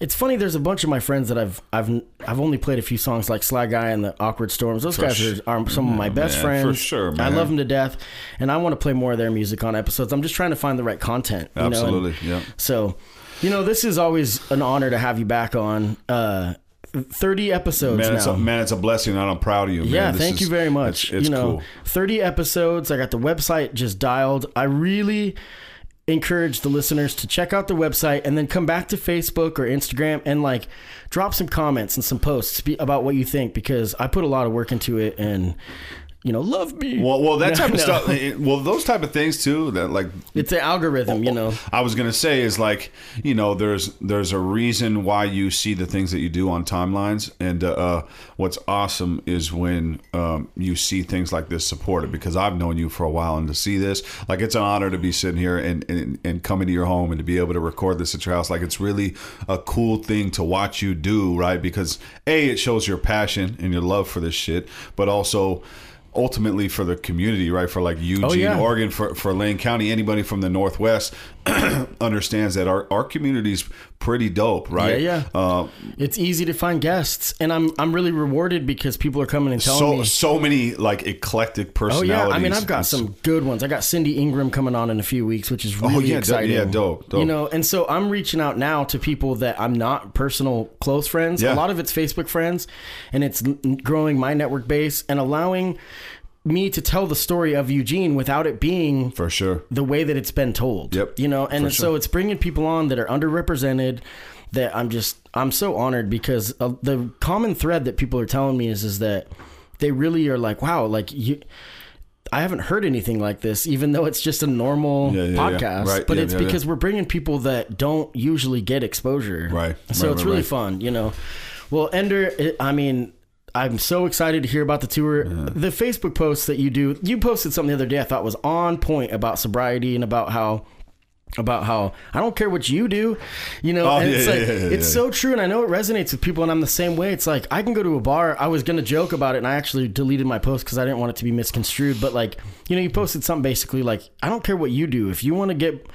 it's funny. There's a bunch of my friends that I've I've I've only played a few songs like Sly Guy and the Awkward Storms. Those guys sh- are, are some of my best man, friends. for sure, man. I love them to death, and I want to play more of their music on episodes. I'm just trying to find the right content. You Know? Absolutely, yeah. So, you know, this is always an honor to have you back on. Uh, 30 episodes Man, now. it's a, man, it's a blessing, and I'm proud of you. Man. yeah, This thank is- you very much. It's, it's you know, cool. 30 episodes. I got the website just dialed. I really encourage the listeners to check out the website and then come back to Facebook or Instagram and like drop some comments and some posts about what you think because I put a lot of work into it and you know, love me. Well, well, that No, type of no. stuff. it- Well, those type of things too. That like It's an algorithm, you know. I was gonna say is like you know there's there's a reason why you see the things that you do on timelines, and uh, uh, what's awesome is when um, you see things like this supported because I've known you for a while, and to see this, like it's an honor to be sitting here and and, and coming to your home and to be able to record this at your house. Like it's really a cool thing to watch you do, right? Because a it shows your passion and your love for this shit, but also. Ultimately, for the community, right? For like Eugene, Oh, yeah. Oregon, for, for Lane County, anybody from the Northwest understands that our, our community's pretty dope, right? Yeah, yeah. Uh, It's easy to find guests, and I'm I'm really rewarded because people are coming and telling so me. so many like eclectic personalities. Oh yeah, I mean I've got some good ones. I got Cindy Ingram coming on in a few weeks, which is really Oh, yeah, dope, exciting. yeah, dope, dope. You know, and so I'm reaching out now to people that I'm not personal close friends. Yeah. A lot of it's Facebook friends, and it's growing my network base and allowing me to tell the story of Eugene without it being for sure. the way that it's been told. Yep, You know, and for so sure. it's bringing people on that are underrepresented. That I'm just I'm so honored because uh, the common thread that people are telling me is is that they really are like, wow, like you. I haven't heard anything like this, even though it's just a normal Yeah, yeah, yeah. podcast. Right, But yeah, it's yeah, yeah. because we're bringing people that don't usually get exposure. Right, So right, it's right, really fun, you know. Well, Ender, it, I mean, I'm so excited to hear about the tour. The Facebook posts that you do, you posted something the other day I thought was on point about sobriety and about how about how I don't care what you do, you know, Oh, and yeah, it's like yeah, yeah, it's yeah. so true and I know it resonates with people and I'm the same way. It's like I can go to a bar. I was going to joke about it and I actually deleted my post cuz I didn't want it to be misconstrued, but like, you know, you posted something basically like I don't care what you do. If you want to get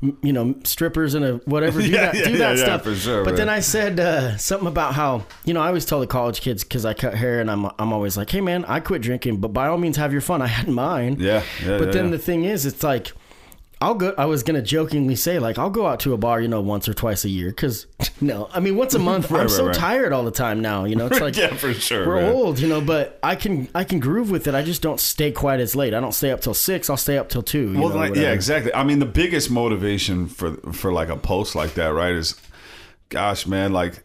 you know, strippers and a whatever, do Yeah, that, yeah, do that yeah, stuff. for sure, but then. I said uh, something about how you know I always tell the college kids because I cut hair and I'm I'm always like, hey man, I quit drinking, but by all means have your fun. I had mine. Yeah, yeah, But then the thing is, it's like. I'll go. I was gonna jokingly say like I'll go out to a bar, you know, once or twice a year. Because no, I mean once a month. Right, I'm right, so right. tired all the time now. You know, it's like yeah, for sure. we're man. old, you know. But I can I can groove with it. I just don't stay quite as late. I don't stay up till six. I'll stay up till two. You Well, know, like, yeah, exactly. I mean, the biggest motivation for for like a post like that, right, is, gosh, man, like,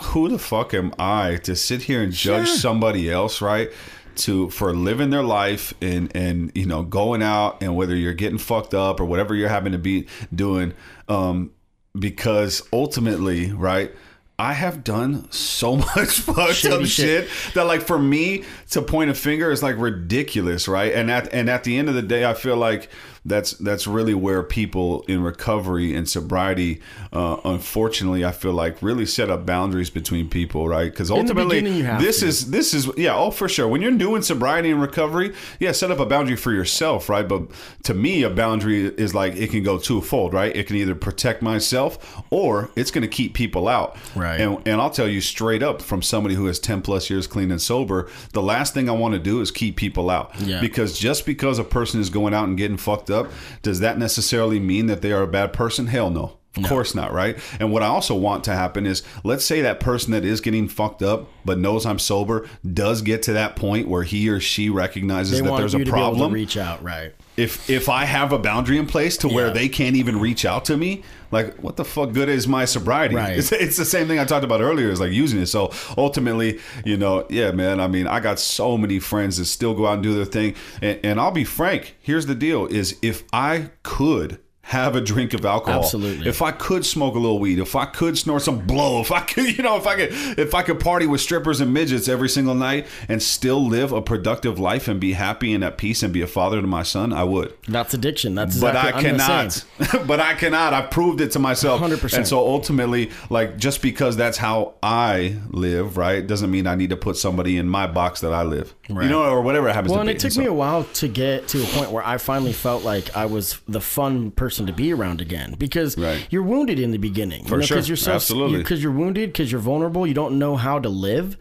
who the fuck am I to sit here and judge Sure. somebody else, right? To for living their life and and you know going out and whether you're getting fucked up or whatever you're having to be doing, um, because ultimately, right. I have done so much fucked Shady up shit. shit that like for me to point a finger is like ridiculous, right? And at and at the end of the day, I feel like that's that's really where people in recovery and sobriety, uh, unfortunately, I feel like really set up boundaries between people, right? Because ultimately, this to. is this is yeah, oh for sure. When you're doing sobriety and recovery, yeah, set up a boundary for yourself, right? But to me, a boundary is like it can go twofold, right? It can either protect myself or it's going to keep people out, Right. And and I'll tell you straight up from somebody who has 10 plus years clean and sober, the last thing I want to do is keep people out. Yeah. Because just because a person is going out and getting fucked up, does that necessarily mean that they are a bad person? Hell no. Of course not, right? And what I also want to happen is let's say that person that is getting fucked up but knows I'm sober does get to that point where he or she recognizes They that there's a to be able problem to reach out, right? if if I have a boundary in place to where they can't even reach out to me, like what the fuck good is my sobriety? Right. It's, it's the same thing I talked about earlier. Is like using it. So ultimately, you know, yeah, man. I mean, I got so many friends that still go out and do their thing. And, and I'll be frank. Here's the deal: is if I could have a drink of alcohol. Absolutely. If I could smoke a little weed, if I could snort some blow, if I could, you know, if I could, if I could party with strippers and midgets every single night and still live a productive life and be happy and at peace and be a father to my son, I would. That's addiction. That's But I cannot. but I cannot. I proved it to myself. 100%. And so ultimately, like just because that's how I live, right, doesn't mean I need to put somebody in my box that I live. Right. You know, or whatever happens Well, to and be. it took So- me a while to get to a point where I finally felt like I was the fun person person to be around again because Right. you're wounded in the beginning. For sure. Because you're so Absolutely. because you're wounded because you're vulnerable. You don't know how to live,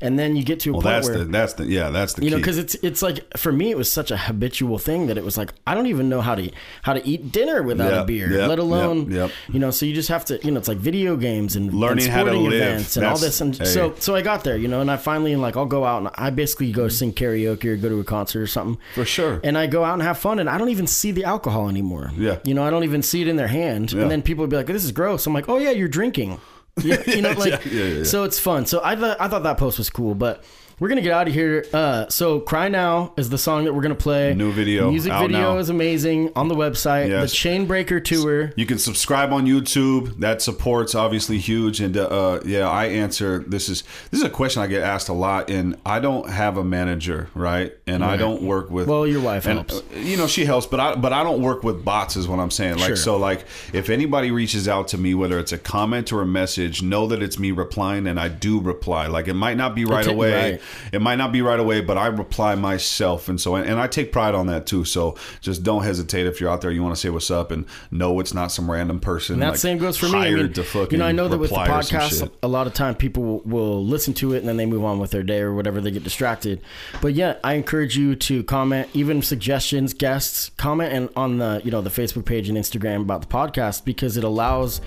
and then you get to a Well, point that's where the that's the yeah that's the you know because it's it's like for me it was such a habitual thing that it was like i don't even know how to how to eat dinner without a beer yep, let alone yep, yep. you know so you just have to you know it's like video games and Learning and how to live. events and all this and hey. so so i got there you know and i finally like i'll go out and i basically go sing karaoke or go to a concert or something For sure. and i go out and have fun and i don't even see the alcohol anymore Yeah. you know i don't even see it in their hand Yeah. and then people would be like this is gross i'm like oh yeah you're drinking you, you know like Yeah, yeah, yeah. so it's fun. So I thought I thought that post was cool, but we're gonna get out of here. Uh, so "Cry Now" is the song that we're gonna play. New video, music out video now. is amazing on the website. Yes. The Chainbreaker tour. You can subscribe on YouTube. That support's obviously huge. And uh, yeah, I answer. This is this is a question I get asked a lot, and I don't have a manager, right? And I don't work with. Well, your wife and, helps. uh, You know, she helps, but I but I don't work with bots. Is what I'm saying. Like Sure. so, like if anybody reaches out to me, whether it's a comment or a message, know that it's me replying, and I do reply. Like it might not be right away. right. It might not be right away, but I reply myself, and so and I take pride on that too. So just don't hesitate if you're out there, you want to say what's up, and know it's not some random person. And that like, same goes for me. I mean, to fucking you know, I know that with the reply or some podcast, a lot of time people will, will listen to it and then they move on with their day or whatever. They get distracted. But yeah, I encourage you to comment, even suggestions, guests, comment and on the you know the Facebook page and Instagram about the podcast because it allows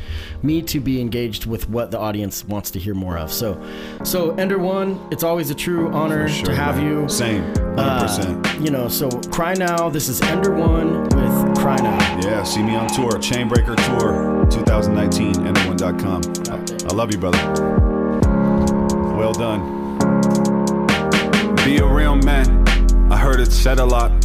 me to be engaged with what the audience wants to hear more of. So, so Ender One, it's always a true honor sure, to have man. you. Same, hundred Uh, percent. you know, so cry now. This is Ender One with Cry Now. Yeah, see me on tour, Chainbreaker Tour, 2019, N1.com. I, I love you, brother. Well done. Be a real man. I heard it said a lot,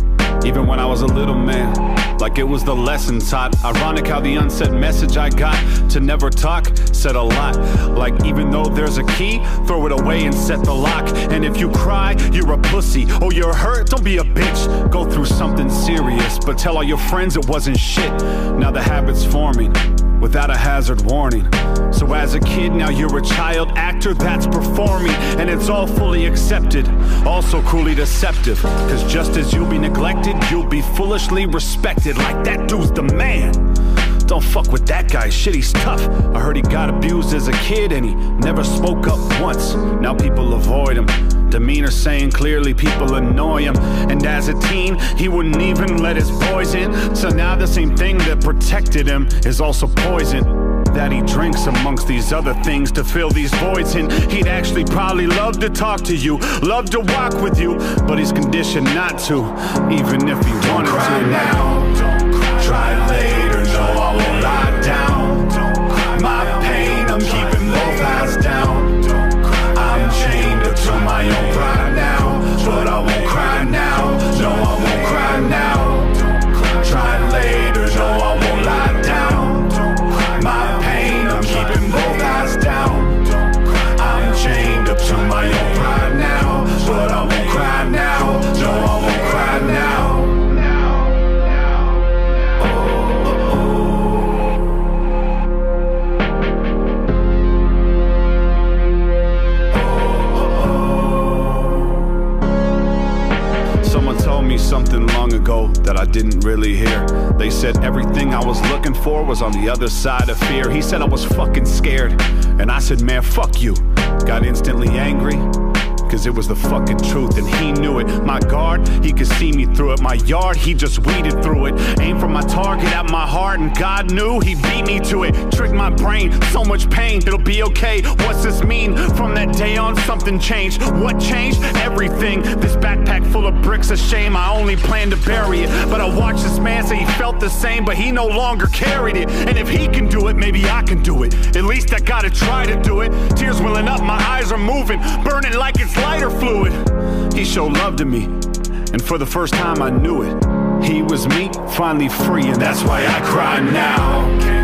even when I was a little man. Like it was the lesson taught. Ironic how the unsaid message I got to never talk said a lot. Like even though there's a key, throw it away and set the lock. And if you cry, you're a pussy. Oh, you're hurt? Don't be a bitch. Go through something serious, but tell all your friends it wasn't shit. Now the habit's forming without a hazard warning. So as a kid, now you're a child actor that's performing, and it's all fully accepted. Also cruelly deceptive, cause just as you'll be neglected, you'll be foolishly respected. Like that dude's the man. Don't fuck with that guy, shit, he's tough. I heard he got abused as a kid and he never spoke up once. Now people avoid him. Demeanor saying clearly people annoy him. And as a teen, he wouldn't even let his boys in. So now the same thing that protected him is also poison that he drinks amongst these other things to fill these voids in. He'd actually probably love to talk to you, love to walk with you, but he's conditioned not to, even if he wanted cry to. now. Try later. No, I won't lie down. My pain, I'm keeping both eyes down. Ago that I didn't really hear. They said everything I was looking for was on the other side of fear. He said I was fucking scared. And I said, man, fuck you. Got instantly angry. Cause it was the fucking truth and he knew it. My guard, he could see me through it. My yard, he just weeded through it. Aim for my target at my heart and God knew he beat me to it. Tricked my brain, so much pain, it'll be okay. What's this mean? From that day on, something changed. What changed? Everything. This backpack full of bricks, a shame. I only planned to bury it. But I watched this man say he felt the same, but he no longer carried it. And if he can do it, maybe I can do it. At least I gotta try to do it. Tears welling up, my eyes are moving, burning like it's lighter fluid. He showed love to me, and for the first time I knew it. He was me, finally free, and that's why I cry now.